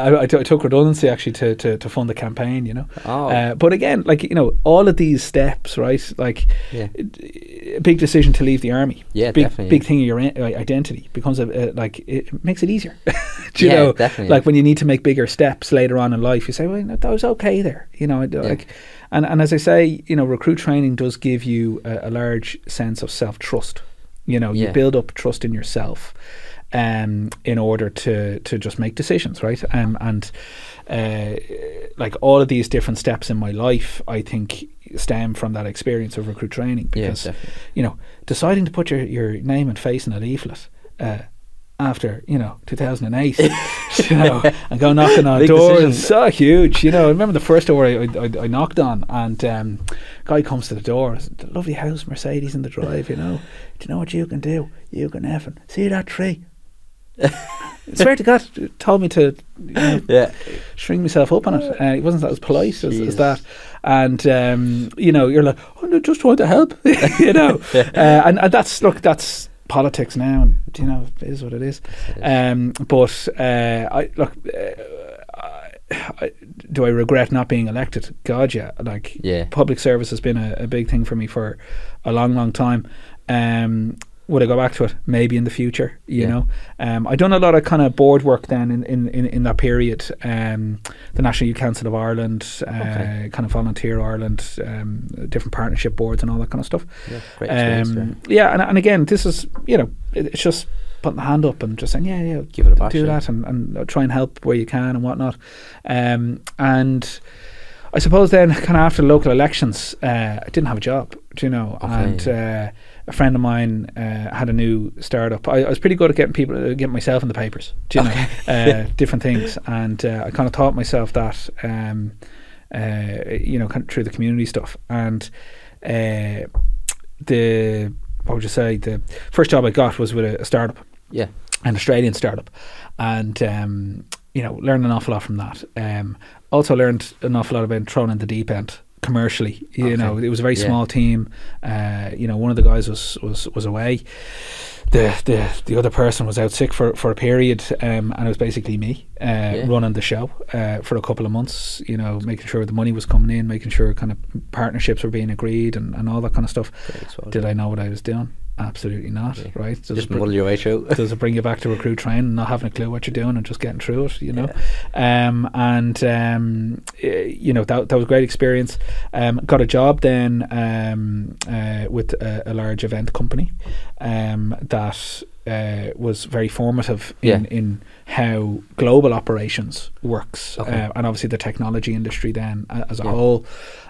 I, I, t- I took redundancy actually to, to, to fund the campaign. You know, Oh, uh, but again, like you know, all of these steps, right? Like yeah. a big decision to leave the army. Yeah, big definitely, big yeah. thing in your i- identity becomes a, a like it makes it easier. Do you Yeah, know, definitely, like yeah. when you need to make bigger steps later on in life, you say, "Well, that was okay there." You know, like, and and as I say, you know, recruit training does give you a, a large sense of self trust. You know, you build up trust in yourself. Um, in order to to just make decisions, right? Um, and uh, like all of these different steps in my life, I think stem from that experience of recruit training because definitely. you know deciding to put your, your name and face in a leaflet uh, after you know 2008 you know and go knocking on Big doors decision. so huge you know I remember the first door I, I, I knocked on and um, guy comes to the door lovely house Mercedes in the drive you know do you know what you can do you can effing see that tree swear to God told me to you know, Yeah. string myself up on it. Uh, it wasn't that as polite as, as that. And um, you know, you're like, oh, no, just trying to help, you know. uh, and, and that's look, that's politics now, and you know, it is what it is. Um, but uh, I look. Uh, I, I, do I regret not being elected? God, yeah. Like, Yeah. public service has been a, a big thing for me for a long, long time. Um, would I go back to it? Maybe in the future, you Yeah. know. Um, I done a lot of kind of board work then in, in, in, in that period. Um, the National Youth Council of Ireland, uh, Okay. kind of Volunteer Ireland, um, different partnership boards and all that kind of stuff. Yeah, Um, yeah, and, and again, this is you know, it, it's just putting the hand up and just saying, yeah, yeah, Give it a bash, do that, and, and try and help where you can and whatnot. Um, and I suppose then, kind of after local elections, uh, I didn't have a job, do you know, Okay. and. Uh, a friend of mine uh, had a new startup. I, I was pretty good at getting people, uh, getting myself in the papers, you know, uh, different things, and uh, I kind of taught myself that, um, uh, you know, kind of through the community stuff, and uh, the what would you say? The first job I got was with a, a startup, Yeah. an Australian startup, and um, you know learned an awful lot from that. Um, also learned an awful lot about throwing in the deep end commercially. You Okay. know, it was a very Yeah. small team. Uh, you know, one of the guys was was was away. The, the the other person was out sick for, for a period, um, and it was basically me uh, running the show uh, for a couple of months. You know, making sure the money was coming in, making sure kind of partnerships were being agreed, and, and all that kind of stuff. Exposure. Did I know what I was doing? Absolutely not. Yeah. Right? Does Just it br- your way through. does it bring you back to recruit training, not having a clue what you're doing and just getting through it, you know? Um, and um, you know that that was a great experience. Um, got a job then um, uh, with a, a large event company um, that uh, was very formative in, Yeah. in how global operations works, Okay. uh, and obviously the technology industry then as a Yeah. whole.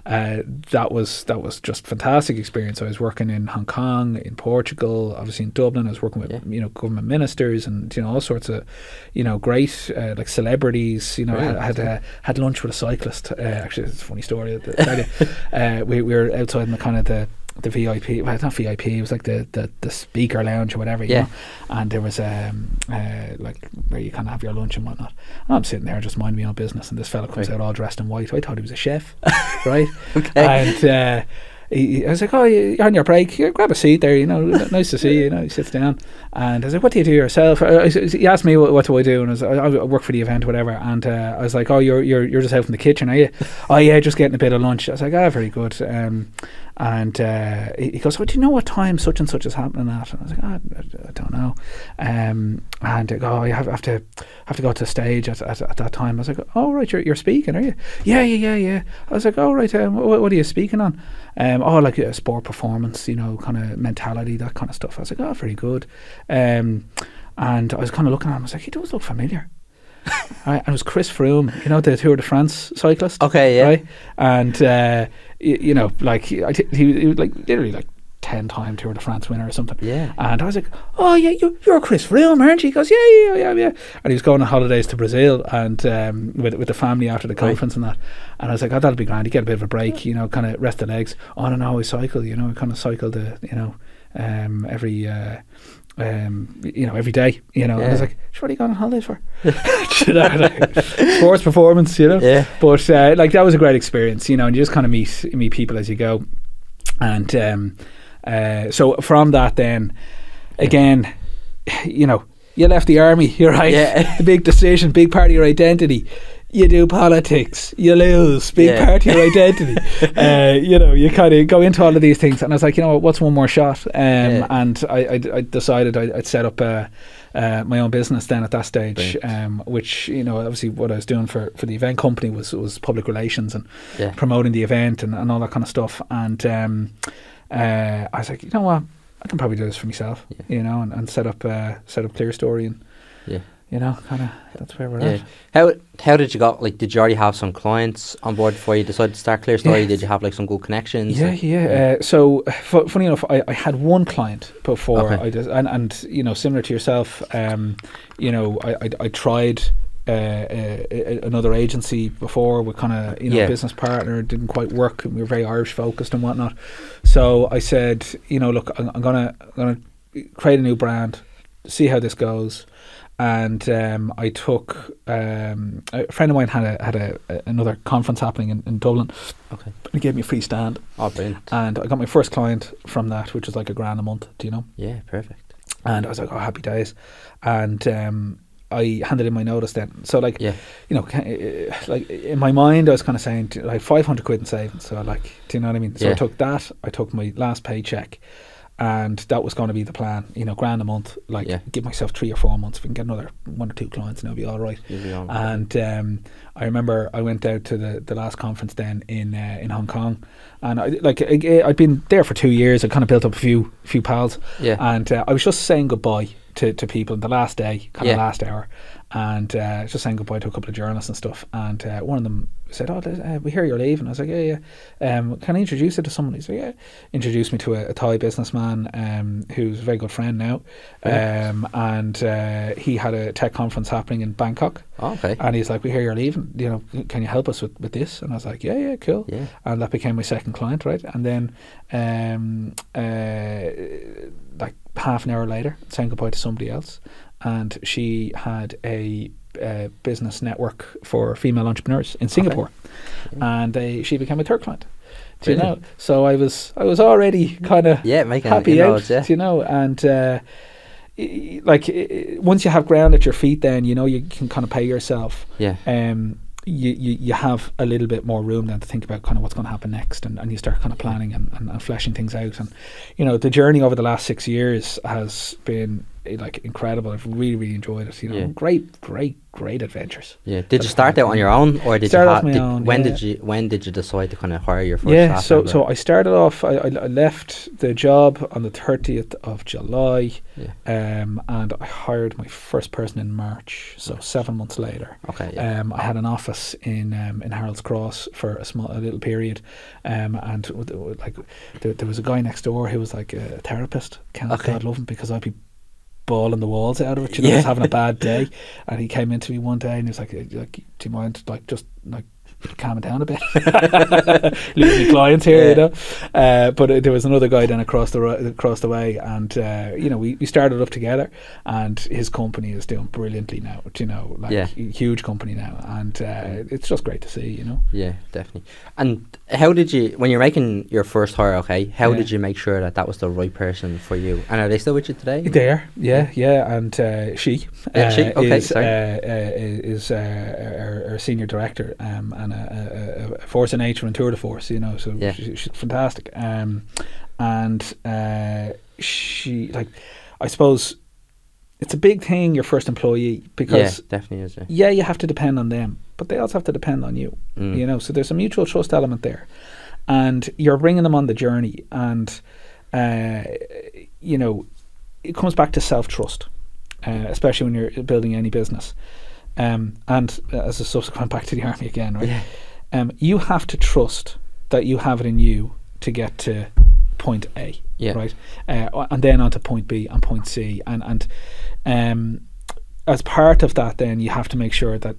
Uh, that was that was just fantastic experience. I was working in Hong Kong, in Portugal, obviously in Dublin. I was working with Yeah. you know government ministers and you know all sorts of you know great uh, like celebrities. You know, Brilliant, had had, uh, had lunch with a cyclist. Uh, actually, it's a funny story. To tell you. uh, we, we were outside in the kind of the the VIP, well, not VIP. It was like the, the, the speaker lounge or whatever. You Yeah. know? And there was um uh, like where you kind of have your lunch and whatnot. And I'm sitting there just minding my own business, and this fella comes Right. out all dressed in white. I thought he was a chef, right? Okay. And uh, he, I was like, "Oh, you- you're on your break. Here, grab a seat there. You know, nice to see you." You know, he sits down, and I was like, "What do you do yourself?" Uh, I- He asked me, "What, what do I do?" And I was, I, I work for the event, whatever. And uh, I was like, "Oh, you're you're you're just out from the kitchen, are you?" "Oh, yeah, just getting a bit of lunch." I was like, "Ah, very good." Um, and uh, he goes, "Oh, do you know what time such and such is happening at?" And I was like, "Ah, I, I don't know." Um, and go, "Oh, you have, have to have to go to the stage at, at, at that time." I was like, "Oh, right, you're, you're speaking, are you?" "Yeah, yeah, yeah, yeah." I was like, "Oh, right. Um, what, what are you speaking on?" Um, "Oh, like a sport performance, you know, kind of mentality, that kind of stuff." I was like, "Oh, very good." Um, and I was kind of looking at him. I was like, "He does look familiar." Right, and it was Chris Froome, you know, the Tour de France cyclist Okay, yeah. right? And uh, y- you know, like he, he, he was like literally like ten time Tour de France winner or something. Yeah. And I was like, "Oh yeah, you're, you're Chris Froome, aren't you?" He goes, "Yeah, yeah, yeah, yeah." And he was going on holidays to Brazil and um, with with the family after the Right. conference and that. And I was like, "Oh, that'll be grand. You get a bit of a break, you know, kind of rest the legs." On and no, I cycle. You know, I kind of cycle the, you know, um, every. Uh, um, you know, every day, you know, and I was like, "Sure, what are you going on holidays for?" You know, like, sports performance, you know. Yeah. But uh, like that was a great experience, you know, and you just kind of meet meet people as you go, and um, uh, so from that, then again, you know, you left the army, you're right. Yeah. the big decision, big part of your identity. You do politics, you lose, big Yeah. part of your identity. uh, you know, you kind of go into all of these things, and I was like, you know what, what's one more shot? Um, Yeah. And I, I, I decided I, I'd set up uh, uh, my own business then at that stage, um, which you know, obviously, what I was doing for, for the event company was was public relations and Yeah. promoting the event and, and all that kind of stuff. And um, uh, I was like, you know what, I can probably do this for myself, you know, and, and set up uh, set up Clear Story and Yeah. You know, kind of that's where we're Yeah. at. How how did you got like? Did you already have some clients on board before you decided to start Clear Story? Yeah. Did you have like some good connections? Yeah, Like- yeah. Uh, so, f- funny enough, I, I had one client before Okay. I did, and, and you know, similar to yourself, um, you know, I I, I tried. Uh, uh, another agency before with kind of you know Yeah. business partner it didn't quite work and we were very Irish focused and whatnot so I said you know look I'm, I'm gonna I'm gonna create a new brand see how this goes and um, I took um, a friend of mine had a had a, a another conference happening in, in Dublin Okay. he gave me a free stand Oh, brilliant. and I got my first client from that, which was like a grand a month, do you know? Yeah, perfect. And I was like, oh, happy days. And um, I handed in my notice then. So, like, Yeah. you know, uh, like in my mind, I was kind of saying, like, 500 quid in savings. So, like, do you know what I mean? So, I took that, I took my last paycheck, and that was going to be the plan, you know, grand a month. Like, Yeah. give myself three or four months. If we can get another one or two clients, and it'll be all right. Be. And um, I remember I went out to the, the last conference then in uh, in Hong Kong, and I like I, I'd been there for two years. I kind of built up a few few pals, Yeah. and uh, I was just saying goodbye to, to people in the last day, kind of Yeah. last hour, and uh, just saying goodbye to a couple of journalists and stuff. And uh, one of them said, "Oh, uh, we hear you're leaving." I was like, "Yeah, yeah. Um, can I introduce you to someone?" He said, "Yeah." Introduced me to a, a Thai businessman um, who's a very good friend now, um, and uh, he had a tech conference happening in Bangkok. Oh, okay. And he's like, "We hear you're leaving. You know, can you help us with, with this?" And I was like, "Yeah, yeah, cool." Yeah. And that became my second client, right? And then, um, uh, like half an hour later, saying goodbye to somebody else, and she had a uh, business network for female entrepreneurs in Singapore, and uh, she became a third client. Do you know? So I was I was already kind of Yeah, making happy out, yeah. do you know, and uh, like once you have ground at your feet, then you know you can kind of pay yourself. Yeah. Um, you, you you have a little bit more room then to think about kind of what's going to happen next, and, and you start kind of planning and, and, and fleshing things out. And you know, the journey over the last six years has been like incredible. I've really really enjoyed it. You know, Yeah. great great great adventures. Yeah. Did you start out on your own, or did you? Started Ha- off my did, own, when yeah. did you? When did you decide to kind of hire your first? Yeah, staff so member? so I started off. I, I, left the job on the thirtieth of July, Yeah. um, and I hired my first person in March. So seven months later, Okay. Yeah. um, I had an office in um, in Harold's Cross for a small a little period, um, and like there, there was a guy next door who was like a therapist. Can't Okay. God love him because I'd be bawling the walls out of it. You know, Yeah. I was having a bad day, and he came into me one day and he was like, like "Do you mind like just like calming down a bit, losing clients here?" Yeah. You know. Uh, but uh, there was another guy then across the ro- across the way, and uh, you know we, we started up together, and his company is doing brilliantly now. You know, like Yeah. hu- huge company now, and uh, it's just great to see. You know. Yeah, definitely. And how did you, when you're making your first hire, okay, how Yeah. did you make sure that that was the right person for you? And are they still with you today? They are, yeah, yeah, and uh, she, she, uh, okay, is, sorry. is uh, our, our senior director um, and a, a, a force of nature and tour de force, you know. So Yeah. she, she's fantastic. Um, and uh, she, like, I suppose it's a big thing. Your first employee because Yeah, definitely is. Yeah. yeah, you have to depend on them, but they also have to depend on you. Mm. You know, so there's a mutual trust element there, and you're bringing them on the journey, and uh, you know, it comes back to self trust, uh, especially when you're building any business. Um, and uh, as a subsequent back to the army again, right? Yeah. Um, you have to trust that you have it in you to get to point A, Yeah. right? Uh, and then on to point B and point C, and and um, as part of that, then you have to make sure that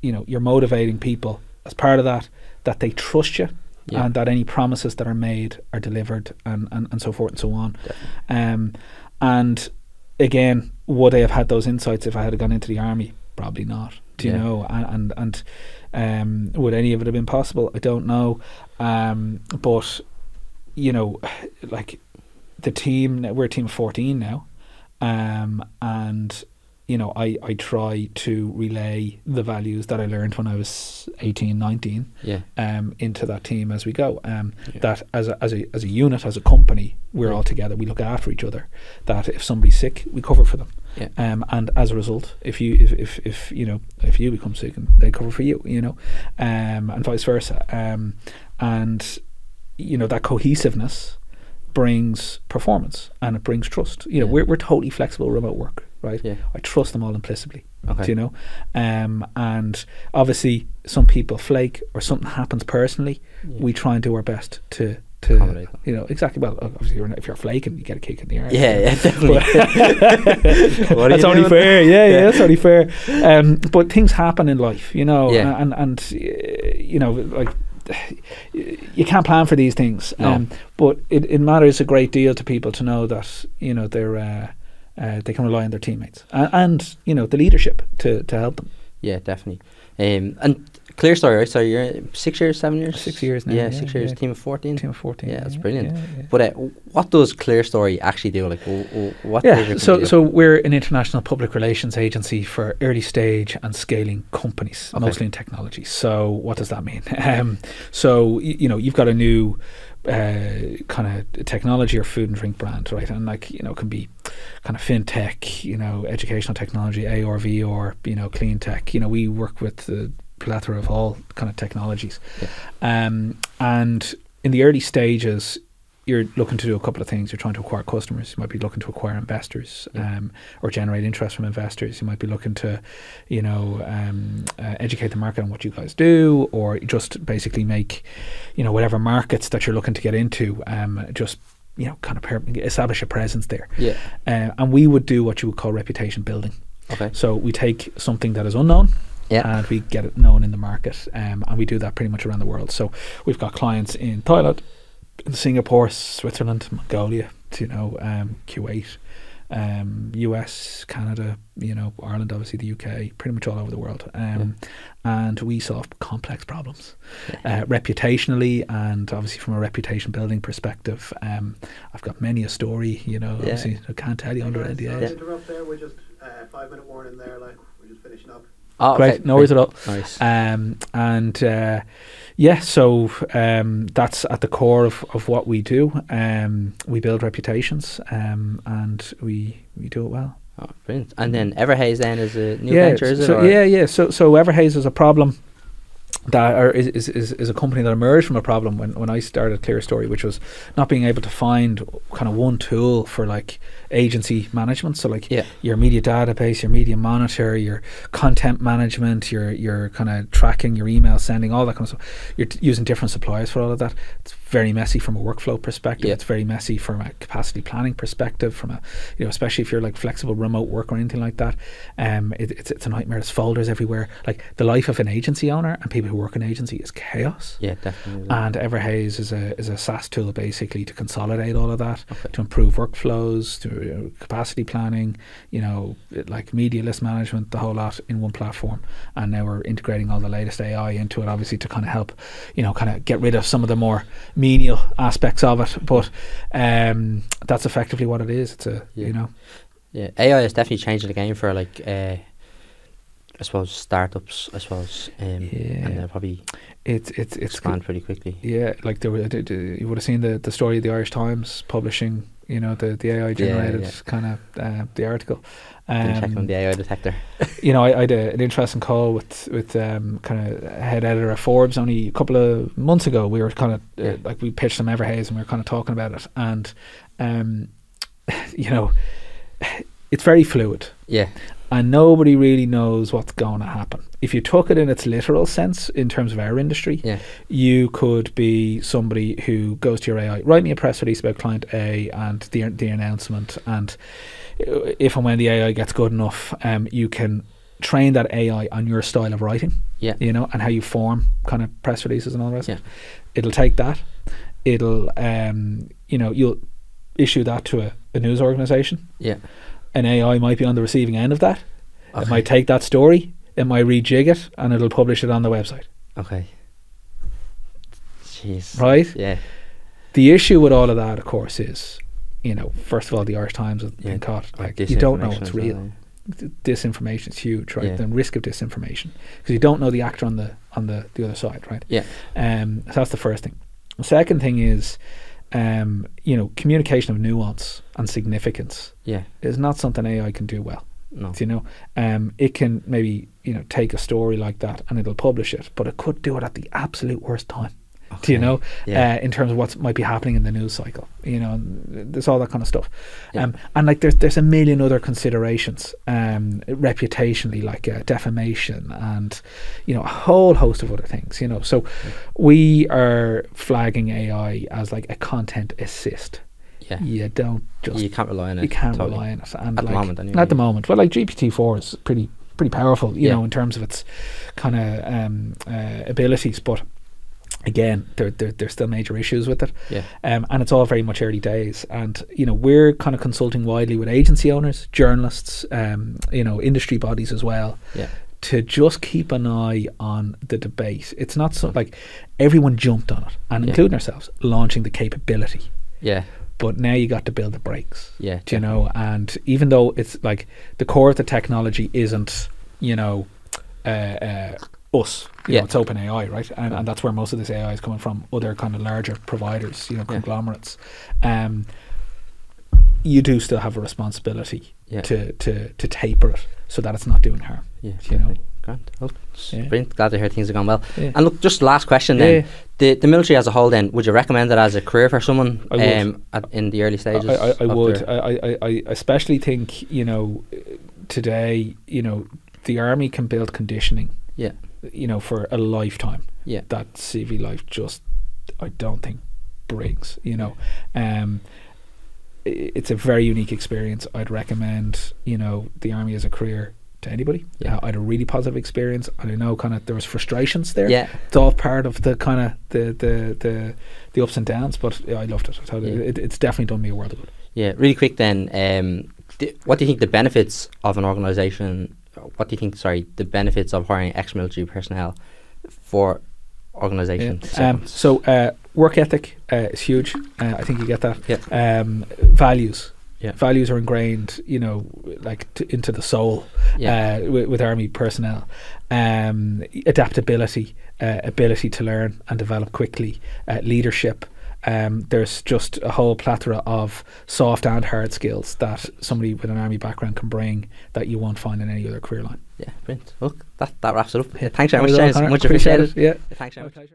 you know you're motivating people as part of that that they trust you. Yeah. And that any promises that are made are delivered, and, and, and so forth and so on. Um, and again, would I have had those insights if I had gone into the army? Probably not. Do you Yeah. know? And and, and um, would any of it have been possible? I don't know. Um, but you know, like the team, we're a team of fourteen now, um, and you know, I, I try to relay the values that I learned when I was 18, 19 Yeah. um, into that team as we go. Um, Yeah. That as a, as a as a unit, as a company, we're all together. We look after each other. That if somebody's sick, we cover for them. Yeah. Um, and as a result, if you if, if, if you know if you become sick, and they cover for you. You know, um, and vice versa. Um, and you know that cohesiveness brings performance and it brings trust. You know, Yeah. we're we're totally flexible remote work, right? Yeah. I trust them all implicitly. Okay. You know? Um, and obviously, some people flake or something happens personally. Yeah. We try and do our best to to you know exactly. Well, obviously, you're, if you're flaking, you get a kick in the arse. Yeah, yeah, definitely. That's only fair. Yeah, yeah, that's only fair. Um, but things happen in life, you know, Yeah. and and you know, like you can't plan for these things. No. Um, but it, it matters a great deal to people to know that you know they're uh, uh, they can rely on their teammates and, and you know the leadership to to help them. Yeah, definitely. Um, and clear story, right? So you're six years, seven years, Six years now, Yeah, yeah, six years. yeah. Team of fourteen. Team of fourteen. Yeah, that's brilliant. yeah, yeah. But uh, what does Clear Story actually do? Like, w- w- what? Yeah, so do? so we're an international public relations agency for early stage and scaling companies, Okay. mostly in technology. So what does that mean? Um, so y- you know you've got a new uh, kind of technology or food and drink brand, right? And like you know, it can be kind of fintech, you know, educational technology, ARV, or you know, clean tech. You know, we work with the plethora of all kind of technologies, um, and in the early stages. You're looking to do a couple of things. You're trying to acquire customers. You might be looking to acquire investors, Yeah. um, or generate interest from investors. You might be looking to, you know, um, uh, educate the market on what you guys do, or just basically make, you know, whatever markets that you're looking to get into, um, just you know, kind of per- establish a presence there. yeah. Uh, and we would do what you would call reputation building. Okay. So we take something that is unknown. Yeah. And we get it known in the market, um, and we do that pretty much around the world. So we've got clients in Thailand, in Singapore, Switzerland, Mongolia, you know, um, Kuwait, um, US, Canada, you know, Ireland, obviously the UK, pretty much all over the world. Um, And we solve complex problems, uh, reputationally, and obviously from a reputation building perspective. Um, I've got many a story, you know, Yeah. obviously I can't tell you under guys, NDA. sorry to interrupt there. We're just uh, five minute warning there. Like we're just finishing up. Oh, Great, okay, no worries at all. Nice. Um, and uh, yeah, so um, that's at the core of, of what we do. Um, we build reputations um, and we, we do it well. Oh, brilliant. And then Everhaze then is a new yeah, venture, is it? so, or- yeah, yeah. So so Everhaze is a problem that is, is, is, is a company that emerged from a problem when, when I started Clear Story, which was not being able to find kind of one tool for like agency management. So like Yeah. your media database, your media monitor, your content management, your your kind of tracking, your email sending, all that kind of stuff. You're t- using different suppliers for all of that. It's very messy from a workflow perspective. Yeah. It's very messy from a capacity planning perspective. From a you know, especially if you're like flexible remote work or anything like that. Um, it, it's it's a nightmare. There's folders everywhere. Like the life of an agency owner and people who work in agency is chaos. Yeah, definitely. And Everhaze is a is a SaaS tool basically to consolidate all of that, Okay. to improve workflows, to you know, capacity planning, you know, like media list management, the whole lot in one platform. And now we're integrating all the latest AI into it, obviously to kind of help, you know, kind of get rid of some of the more menial aspects of it. But um, that's effectively what it is. It's a Yeah. you know, Yeah, AI is definitely changing the game for like, uh, I suppose startups. I suppose, um, Yeah. and they'll probably it's it's it's expand pretty quickly. Yeah, like there were, you would have seen the, the story of the Irish Times publishing, you know, the, the AI generated yeah. kind of uh, the article. Been checking on Um, the AI detector. you know, I, I had a, an interesting call with with um, kind of head editor of Forbes only a couple of months ago. We were kind of uh, Yeah. like we pitched them Everhaze and we were kind of talking about it, and um, you know, it's very fluid Yeah, and nobody really knows what's going to happen. If you took it in its literal sense, in terms of our industry, yeah, you could be somebody who goes to your AI, write me a press release about client A and the the announcement, and if and when the AI gets good enough, um, you can train that AI on your style of writing, yeah, you know, and how you form kind of press releases and all the rest. Yeah. It'll take that, it'll, um, you know, you'll issue that to a, a news organization. yeah. An AI might be on the receiving end of that. Okay. It might take that story, it might rejig it, and it'll publish it on the website. Okay. Jeez. Right? Yeah. The issue with all of that, of course, is, you know, first of all, the Irish Times have Yeah, been caught. Like, you don't know well, real. Disinformation is huge, right? Yeah. The risk of disinformation because you don't know the actor on the on the, the other side, right? Yeah. Um, so that's the first thing. The second thing is, um, you know, communication of nuance and significance Yeah. is not something AI can do well. No. You know, um, it can maybe you know take a story like that and it'll publish it, but it could do it at the absolute worst time. Do you know? Yeah. Uh, in terms of what might be happening in the news cycle, you know, there's all that kind of stuff. Yeah. Um, and like there's there's a million other considerations, um, reputationally, like uh, defamation, and you know a whole host of other things. You know, so we are flagging AI as like a content assist. yeah. You don't just You can't rely on it. you can't totally. rely on it. And At the moment, anyway. At the moment, well, like GPT four is pretty pretty powerful, you Yeah. know, in terms of its kind of um, uh, abilities. But again, there, there there's still major issues with it, Yeah. um, and it's all very much early days. And you know, we're kind of consulting widely with agency owners, journalists, um, you know, industry bodies as well. Yeah. To just keep an eye on the debate. It's not so like everyone jumped on it, and Yeah. including ourselves, launching the capability Yeah. but now you got to build the brakes. Yeah, Do you know? And even though it's like the core of the technology isn't, you know, uh, uh, us. You Yeah. know, it's OpenAI, right? And, and that's where most of this AI is coming from. Other kind of larger providers, you know, Yeah. conglomerates. Um, you do still have a responsibility Yeah. to, to to taper it so that it's not doing harm. Yeah. you know. Well, Yeah. brilliant. Glad to hear things have gone well. Yeah. And look, just last question then. Yeah. The the military as a whole then, would you recommend it as a career for someone um at, in the early stages? I, I, I would. I, I, I especially think you know today you know the army can build conditioning. Yeah. You know for a lifetime. Yeah. That CV life just I don't think brings. You know, um, it's a very unique experience. I'd recommend you know the army as a career to anybody. Yeah. Uh, I had a really positive experience. I know kind of there was frustrations there Yeah. it's all part of the kind of the, the the the ups and downs. But yeah, I loved it. I Yeah. it, it's definitely done me a world of good. Yeah, really quick then. Um, th- what do you think the benefits of an organisation? What do you think? Sorry, the benefits of hiring ex-military personnel for organisations. Yeah. Um, so uh, work ethic uh, is huge. Uh, I think you get that. Yeah. Um, values. Yeah. Values are ingrained, you know, like t- into the soul Yeah. uh, with, with army personnel. Um, adaptability, uh, ability to learn and develop quickly, uh, leadership, um, there's just a whole plethora of soft and hard skills that somebody with an army background can bring that you won't find in any other career line. Yeah, brilliant. Look, that, that wraps it up. Yeah. Thanks very much, James. Connor. Much Appreciate appreciated. Yeah. Thanks very much.